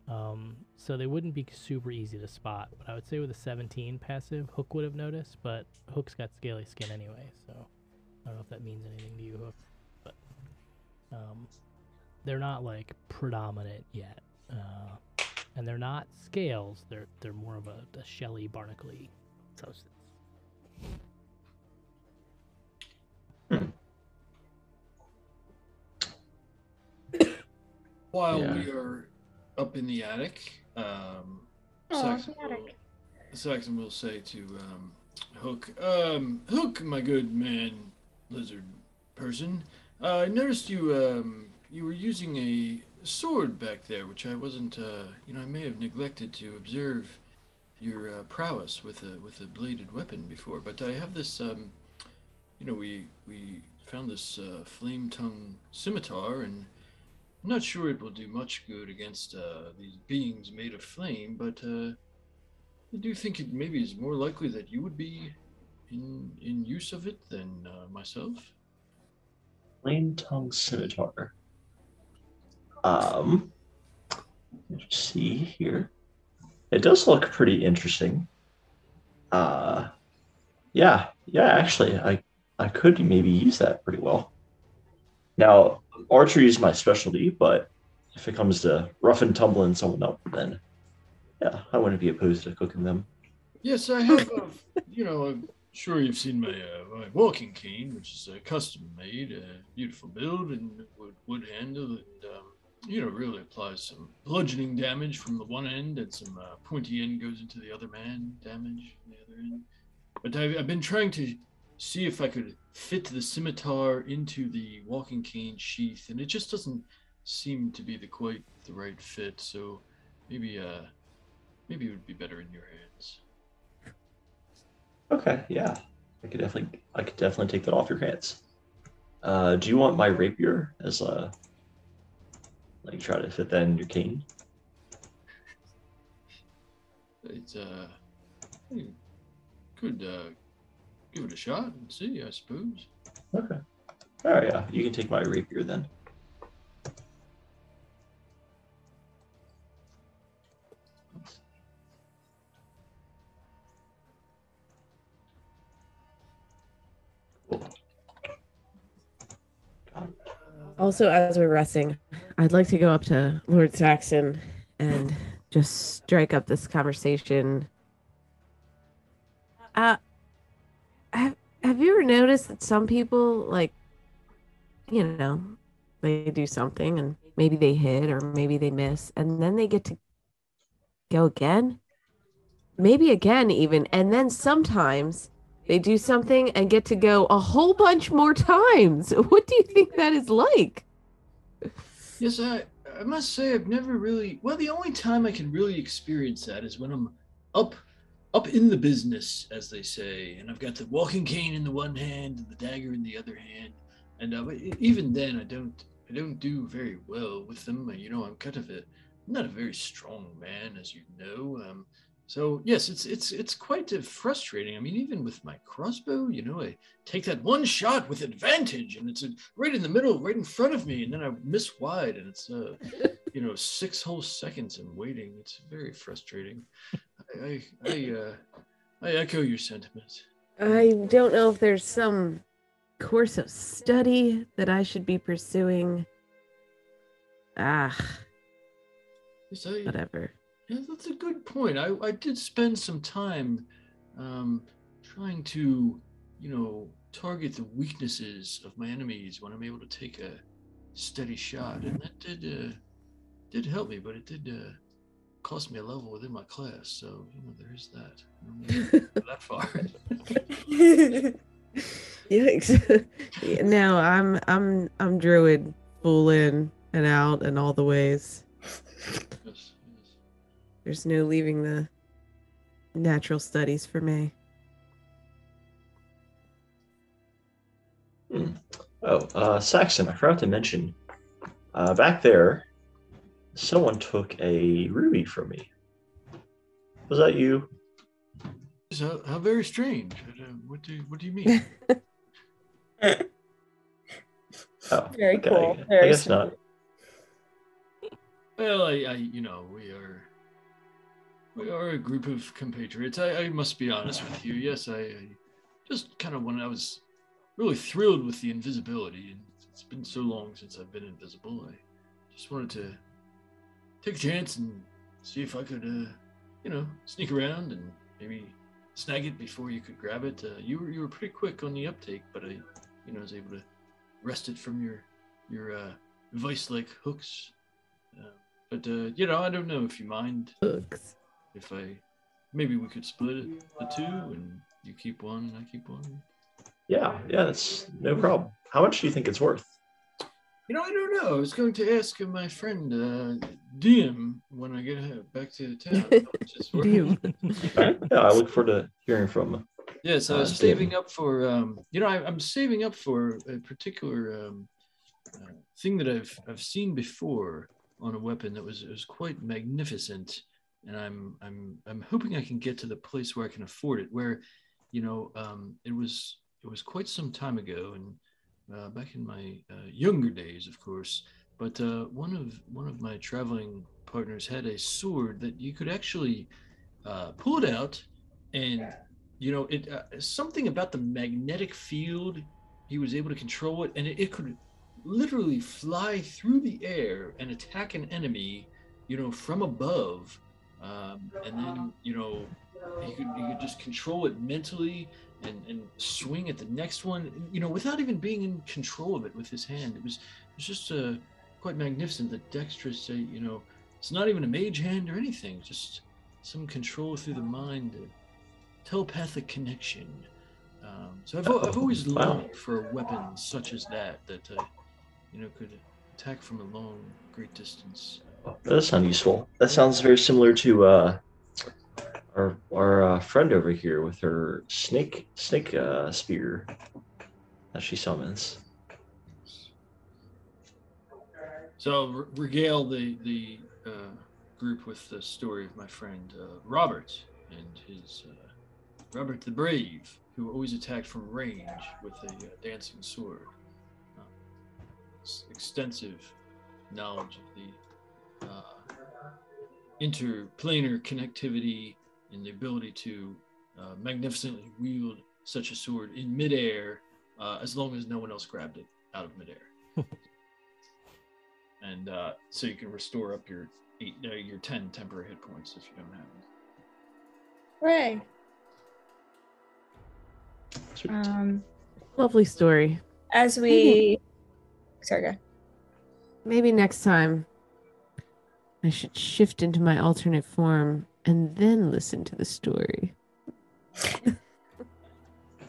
Um, so they wouldn't be super easy to spot. But I would say with a 17 passive, Hook would have noticed. But Hook's got scaly skin anyway, so I don't know if that means anything to you, Hook. But um, they're not like predominant yet, uh, and they're not scales. They're they're more of a, a shelly, barnacly substance. While Yeah. we are up in the attic, um, Aw, Saxon, the attic. will, Saxon will say to um, Hook, um, Hook, my good man, lizard person, uh, I noticed you um, you were using a sword back there, which I wasn't, uh, you know, I may have neglected to observe your uh, prowess with a with a bladed weapon before, but I have this, um, you know, we we found this uh, flame tongue scimitar and. I'm not sure it will do much good against uh, these beings made of flame, but uh, I do think it maybe is more likely that you would be in in use of it than uh, myself. Flame tongue scimitar. Um, let's see here. It does look pretty interesting. Uh, yeah, yeah. Actually, I I could maybe use that pretty well. Now, archery is my specialty, but if it comes to rough and tumbling someone up, then yeah, I wouldn't be opposed to cooking them. Yes, I have. Uh, you know, I'm sure you've seen my uh, my walking cane, which is uh, custom made, a beautiful build and wood wood handle, and um, you know really applies some bludgeoning damage from the one end, and some uh, pointy end goes into the other man damage from the other end. But I've, I've been trying to see if I could fit the scimitar into the walking cane sheath, and it just doesn't seem to be the quite the right fit. So maybe uh maybe it would be better in your hands. Okay, yeah. I could definitely, I could definitely take that off your hands. Uh, do you want my rapier as a, like, try to fit that in your cane? It's uh, could uh, give it a shot and see, I suppose. Okay. All right, yeah, you can take my rapier then. Also, as we're resting, I'd like to go up to Lord Saxon and just strike up this conversation. Uh, have you ever noticed that some people, like, you know, they do something and maybe they hit or maybe they miss, and then they get to go again, maybe again even, and then sometimes they do something and get to go a whole bunch more times. What do you think that is like? Yes, I I must say I've never really. Well, the only time I can really experience that is when I'm up up in the business, as they say, and I've got the walking cane in the one hand and the dagger in the other hand. And uh, even then, I don't I don't do very well with them. You know, I'm kind of a I'm not a very strong man, as you know. Um, so yes, it's it's it's quite uh, frustrating. I mean, even with my crossbow, you know, I take that one shot with advantage, and it's uh, right in the middle, right in front of me, and then I miss wide, and it's uh, you know, six whole seconds I'm waiting. It's very frustrating. I I I, uh, I echo your sentiments. I don't know if there's some course of study that I should be pursuing. Ah, Yes, I, whatever. Yeah, that's a good point. I, I did spend some time um, trying to, you know, target the weaknesses of my enemies when I'm able to take a steady shot, and that did uh, did help me, but it did uh, cost me a level within my class. So you know, there is that. That far. Yikes. Yeah, no, I'm I'm I'm druid full in and out and all the ways. Yes, yes. There's no leaving the natural studies for me. Hmm. Oh, uh, Saxon, I forgot to mention. Uh, back there, someone took a ruby from me. Was that you? Yes, How, how very strange. What do what do you mean? Oh, Very okay, cool, I, very I guess not. Well, I, I, you know, we are, we are a group of compatriots. I, I must be honest with you. Yes, I, I just kind of when I was really thrilled with the invisibility, and it's been so long since I've been invisible. I just wanted to take a chance and see if I could, uh, you know, sneak around and maybe snag it before you could grab it. Uh, you were you were pretty quick on the uptake, but I, you know, was able to wrest it from your your uh, vice-like hooks. Uh, but uh, you know, I don't know if you mind Hooks. If I maybe we could split it the two and you keep one and I keep one. Yeah, yeah, that's no problem. How much do you think it's worth? You know, I don't know. I was going to ask my friend uh, Diem when I get back to the town. how much it's. Diem. All right, yeah, I look forward to hearing from. Him. Yes, I was Uh, saving Diem. up for. Um, you know, I, I'm saving up for a particular um, uh, thing that I've I've seen before on a weapon that was was quite magnificent, and I'm I'm I'm hoping I can get to the place where I can afford it. Where, you know, um, it was it was quite some time ago, and uh, back in my uh, younger days, of course. But uh, one of one of my traveling partners had a sword that you could actually uh, pull it out, and you know, it uh, something about the magnetic field. He was able to control it, and it, it could literally fly through the air and attack an enemy, you know, from above. Um, and then, you know, you could, he could just control it mentally and, and swing at the next one, you know, without even being in control of it with his hand. It was, it was just uh, quite magnificent. The dexterous, uh, you know, it's not even a mage hand or anything, just some control through the mind, a telepathic connection. Um, so I've, I've always longed for a weapon such as that, that, uh, you know, could attack from a long, great distance. That does sound useful. That sounds very similar to uh, our our uh, friend over here with her snake snake uh, spear that she summons. So re- regale the the uh, group with the story of my friend uh, Robert and his uh, Robert the Brave, who always attacked from range with a dancing sword. Extensive knowledge of the interplanar connectivity and the ability to uh, magnificently wield such a sword in midair, uh, as long as no one else grabbed it out of midair and uh, so you can restore up your eight, uh, your ten temporary hit points if you don't have them. Hooray. Sweet. Um, Lovely story. as we, sorry, go. Maybe next time I should shift into my alternate form and then listen to the story.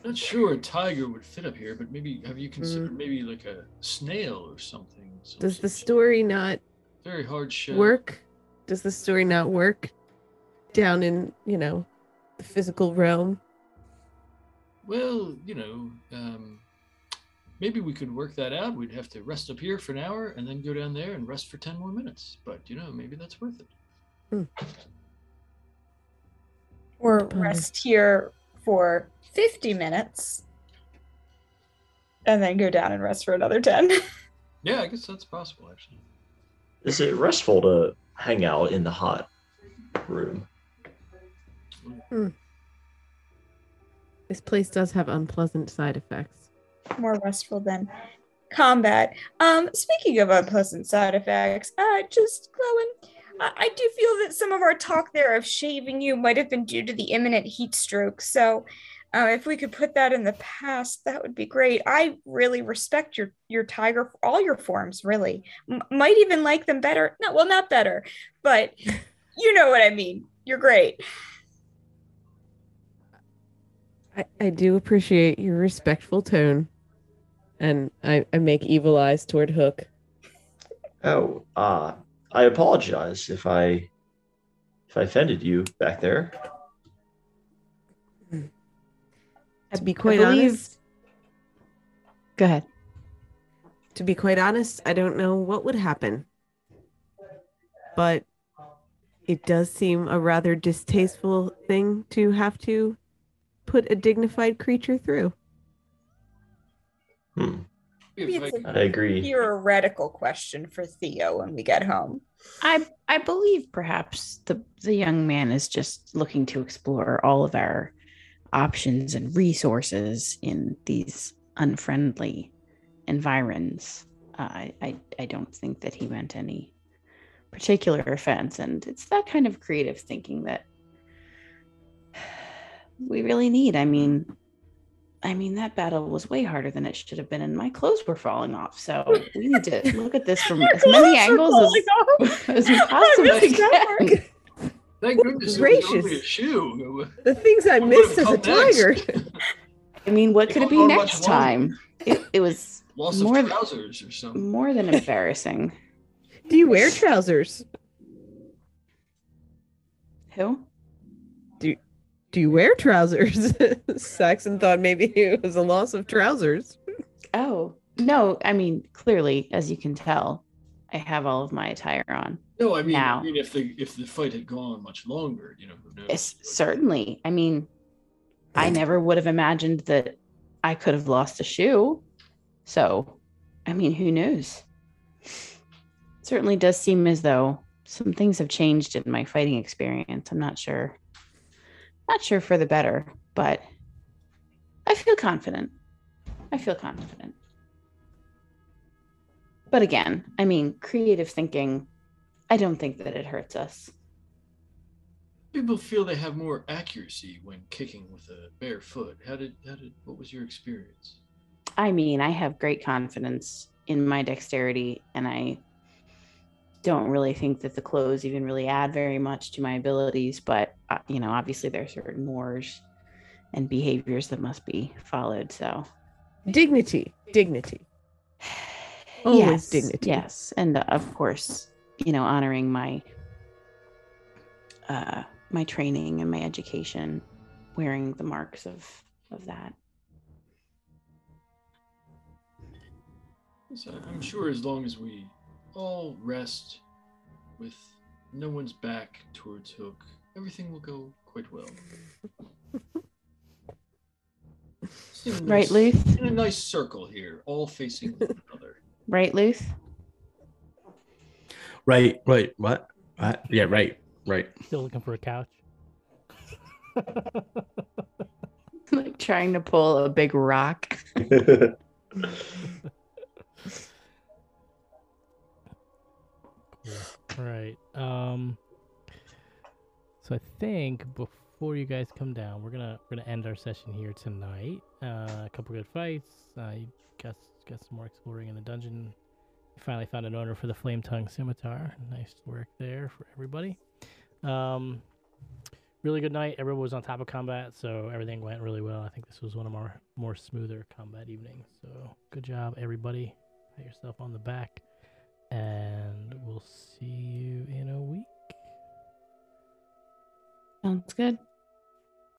Not sure a tiger would fit up here, but maybe have you considered maybe like a snail or something? some Does the story not very hard shell? work? Does the story not work down in, you know, the physical realm? Well, you know, um, maybe we could work that out. We'd have to rest up here for an hour and then go down there and rest for ten more minutes. But you know, maybe that's worth it. Hmm. Or Ponder. rest here for 50 minutes and then go down and rest for another 10. Yeah, I guess that's possible actually. Is it restful to hang out in the hot room? Hmm. Hmm. This place does have unpleasant side effects. More restful than combat. Um, speaking of unpleasant side effects, uh, just Chloe, I, I do feel that some of our talk there of shaving you might have been due to the imminent heat stroke. So, uh, if we could put that in the past, that would be great. I really respect your your tiger, all your forms. Really, M- might even like them better. No, well, not better, but you know what I mean. You're great. I, I do appreciate your respectful tone. And I, I make evil eyes toward Hook. Oh, uh, I apologize if I if I offended you back there. To be quite believe- honest, Go ahead. to be quite honest, I don't know what would happen. But it does seem a rather distasteful thing to have to put a dignified creature through. Hmm, Maybe I it's could- I agree. Theoretical question for Theo when we get home. I I believe perhaps the the young man is just looking to explore all of our options and resources in these unfriendly environs. Uh, I, I I don't think that he meant any particular offense, and it's that kind of creative thinking that we really need. I mean, I mean that battle was way harder than it should have been, and my clothes were falling off. So we need to look at this from as many angles as, as we possibly can. Thank goodness it was only a Gracious. shoe. The things I What missed as a tiger. I mean, what could it be next time? It, it was Loss More of th- trousers or something. more than embarrassing. Do you wear trousers? Who? Do you wear trousers? Saxon thought maybe it was a loss of trousers. Oh, no. I mean, clearly, as you can tell, I have all of my attire on. No, I mean, Now. I mean, if the if the fight had gone on much longer, you know, who knows? Yes, certainly. I mean, I never would have imagined that I could have lost a shoe. So, I mean, who knows? certainly does seem as though some things have changed in my fighting experience. I'm not sure. Not sure for the better, but I feel confident. I feel confident. But again, I mean, creative thinking, I don't think that it hurts us. People feel they have more accuracy when kicking with a bare foot. How did how did what was your experience? I mean, I have great confidence in my dexterity, and I don't really think that the clothes even really add very much to my abilities. But, uh, you know, obviously there are certain mores and behaviors that must be followed. So, Dignity. Dignity. Always yes, dignity. Yes. And uh, of course, you know, honoring my uh, my training and my education wearing the marks of of that. So I'm sure as long as we all rest with no one's back towards Hook, everything will go quite well. Just Right, nice- Luth? In a nice circle here, all facing one another. Right, Luth? Right, right, what? What? Yeah, right, right. Still looking for a couch. like trying to pull a big rock. All right. Um. So I think before you guys come down, we're gonna we're gonna end our session here tonight. Uh, a couple good fights. Uh, you got got some more exploring in the dungeon. Finally found an owner for the flame tongue scimitar. Nice work there for everybody. Um, really good night. Everyone was on top of combat, so everything went really well. I think this was one of our more smoother combat evenings. So good job, everybody. Pat yourself on the back and we'll see you in a week. Sounds good.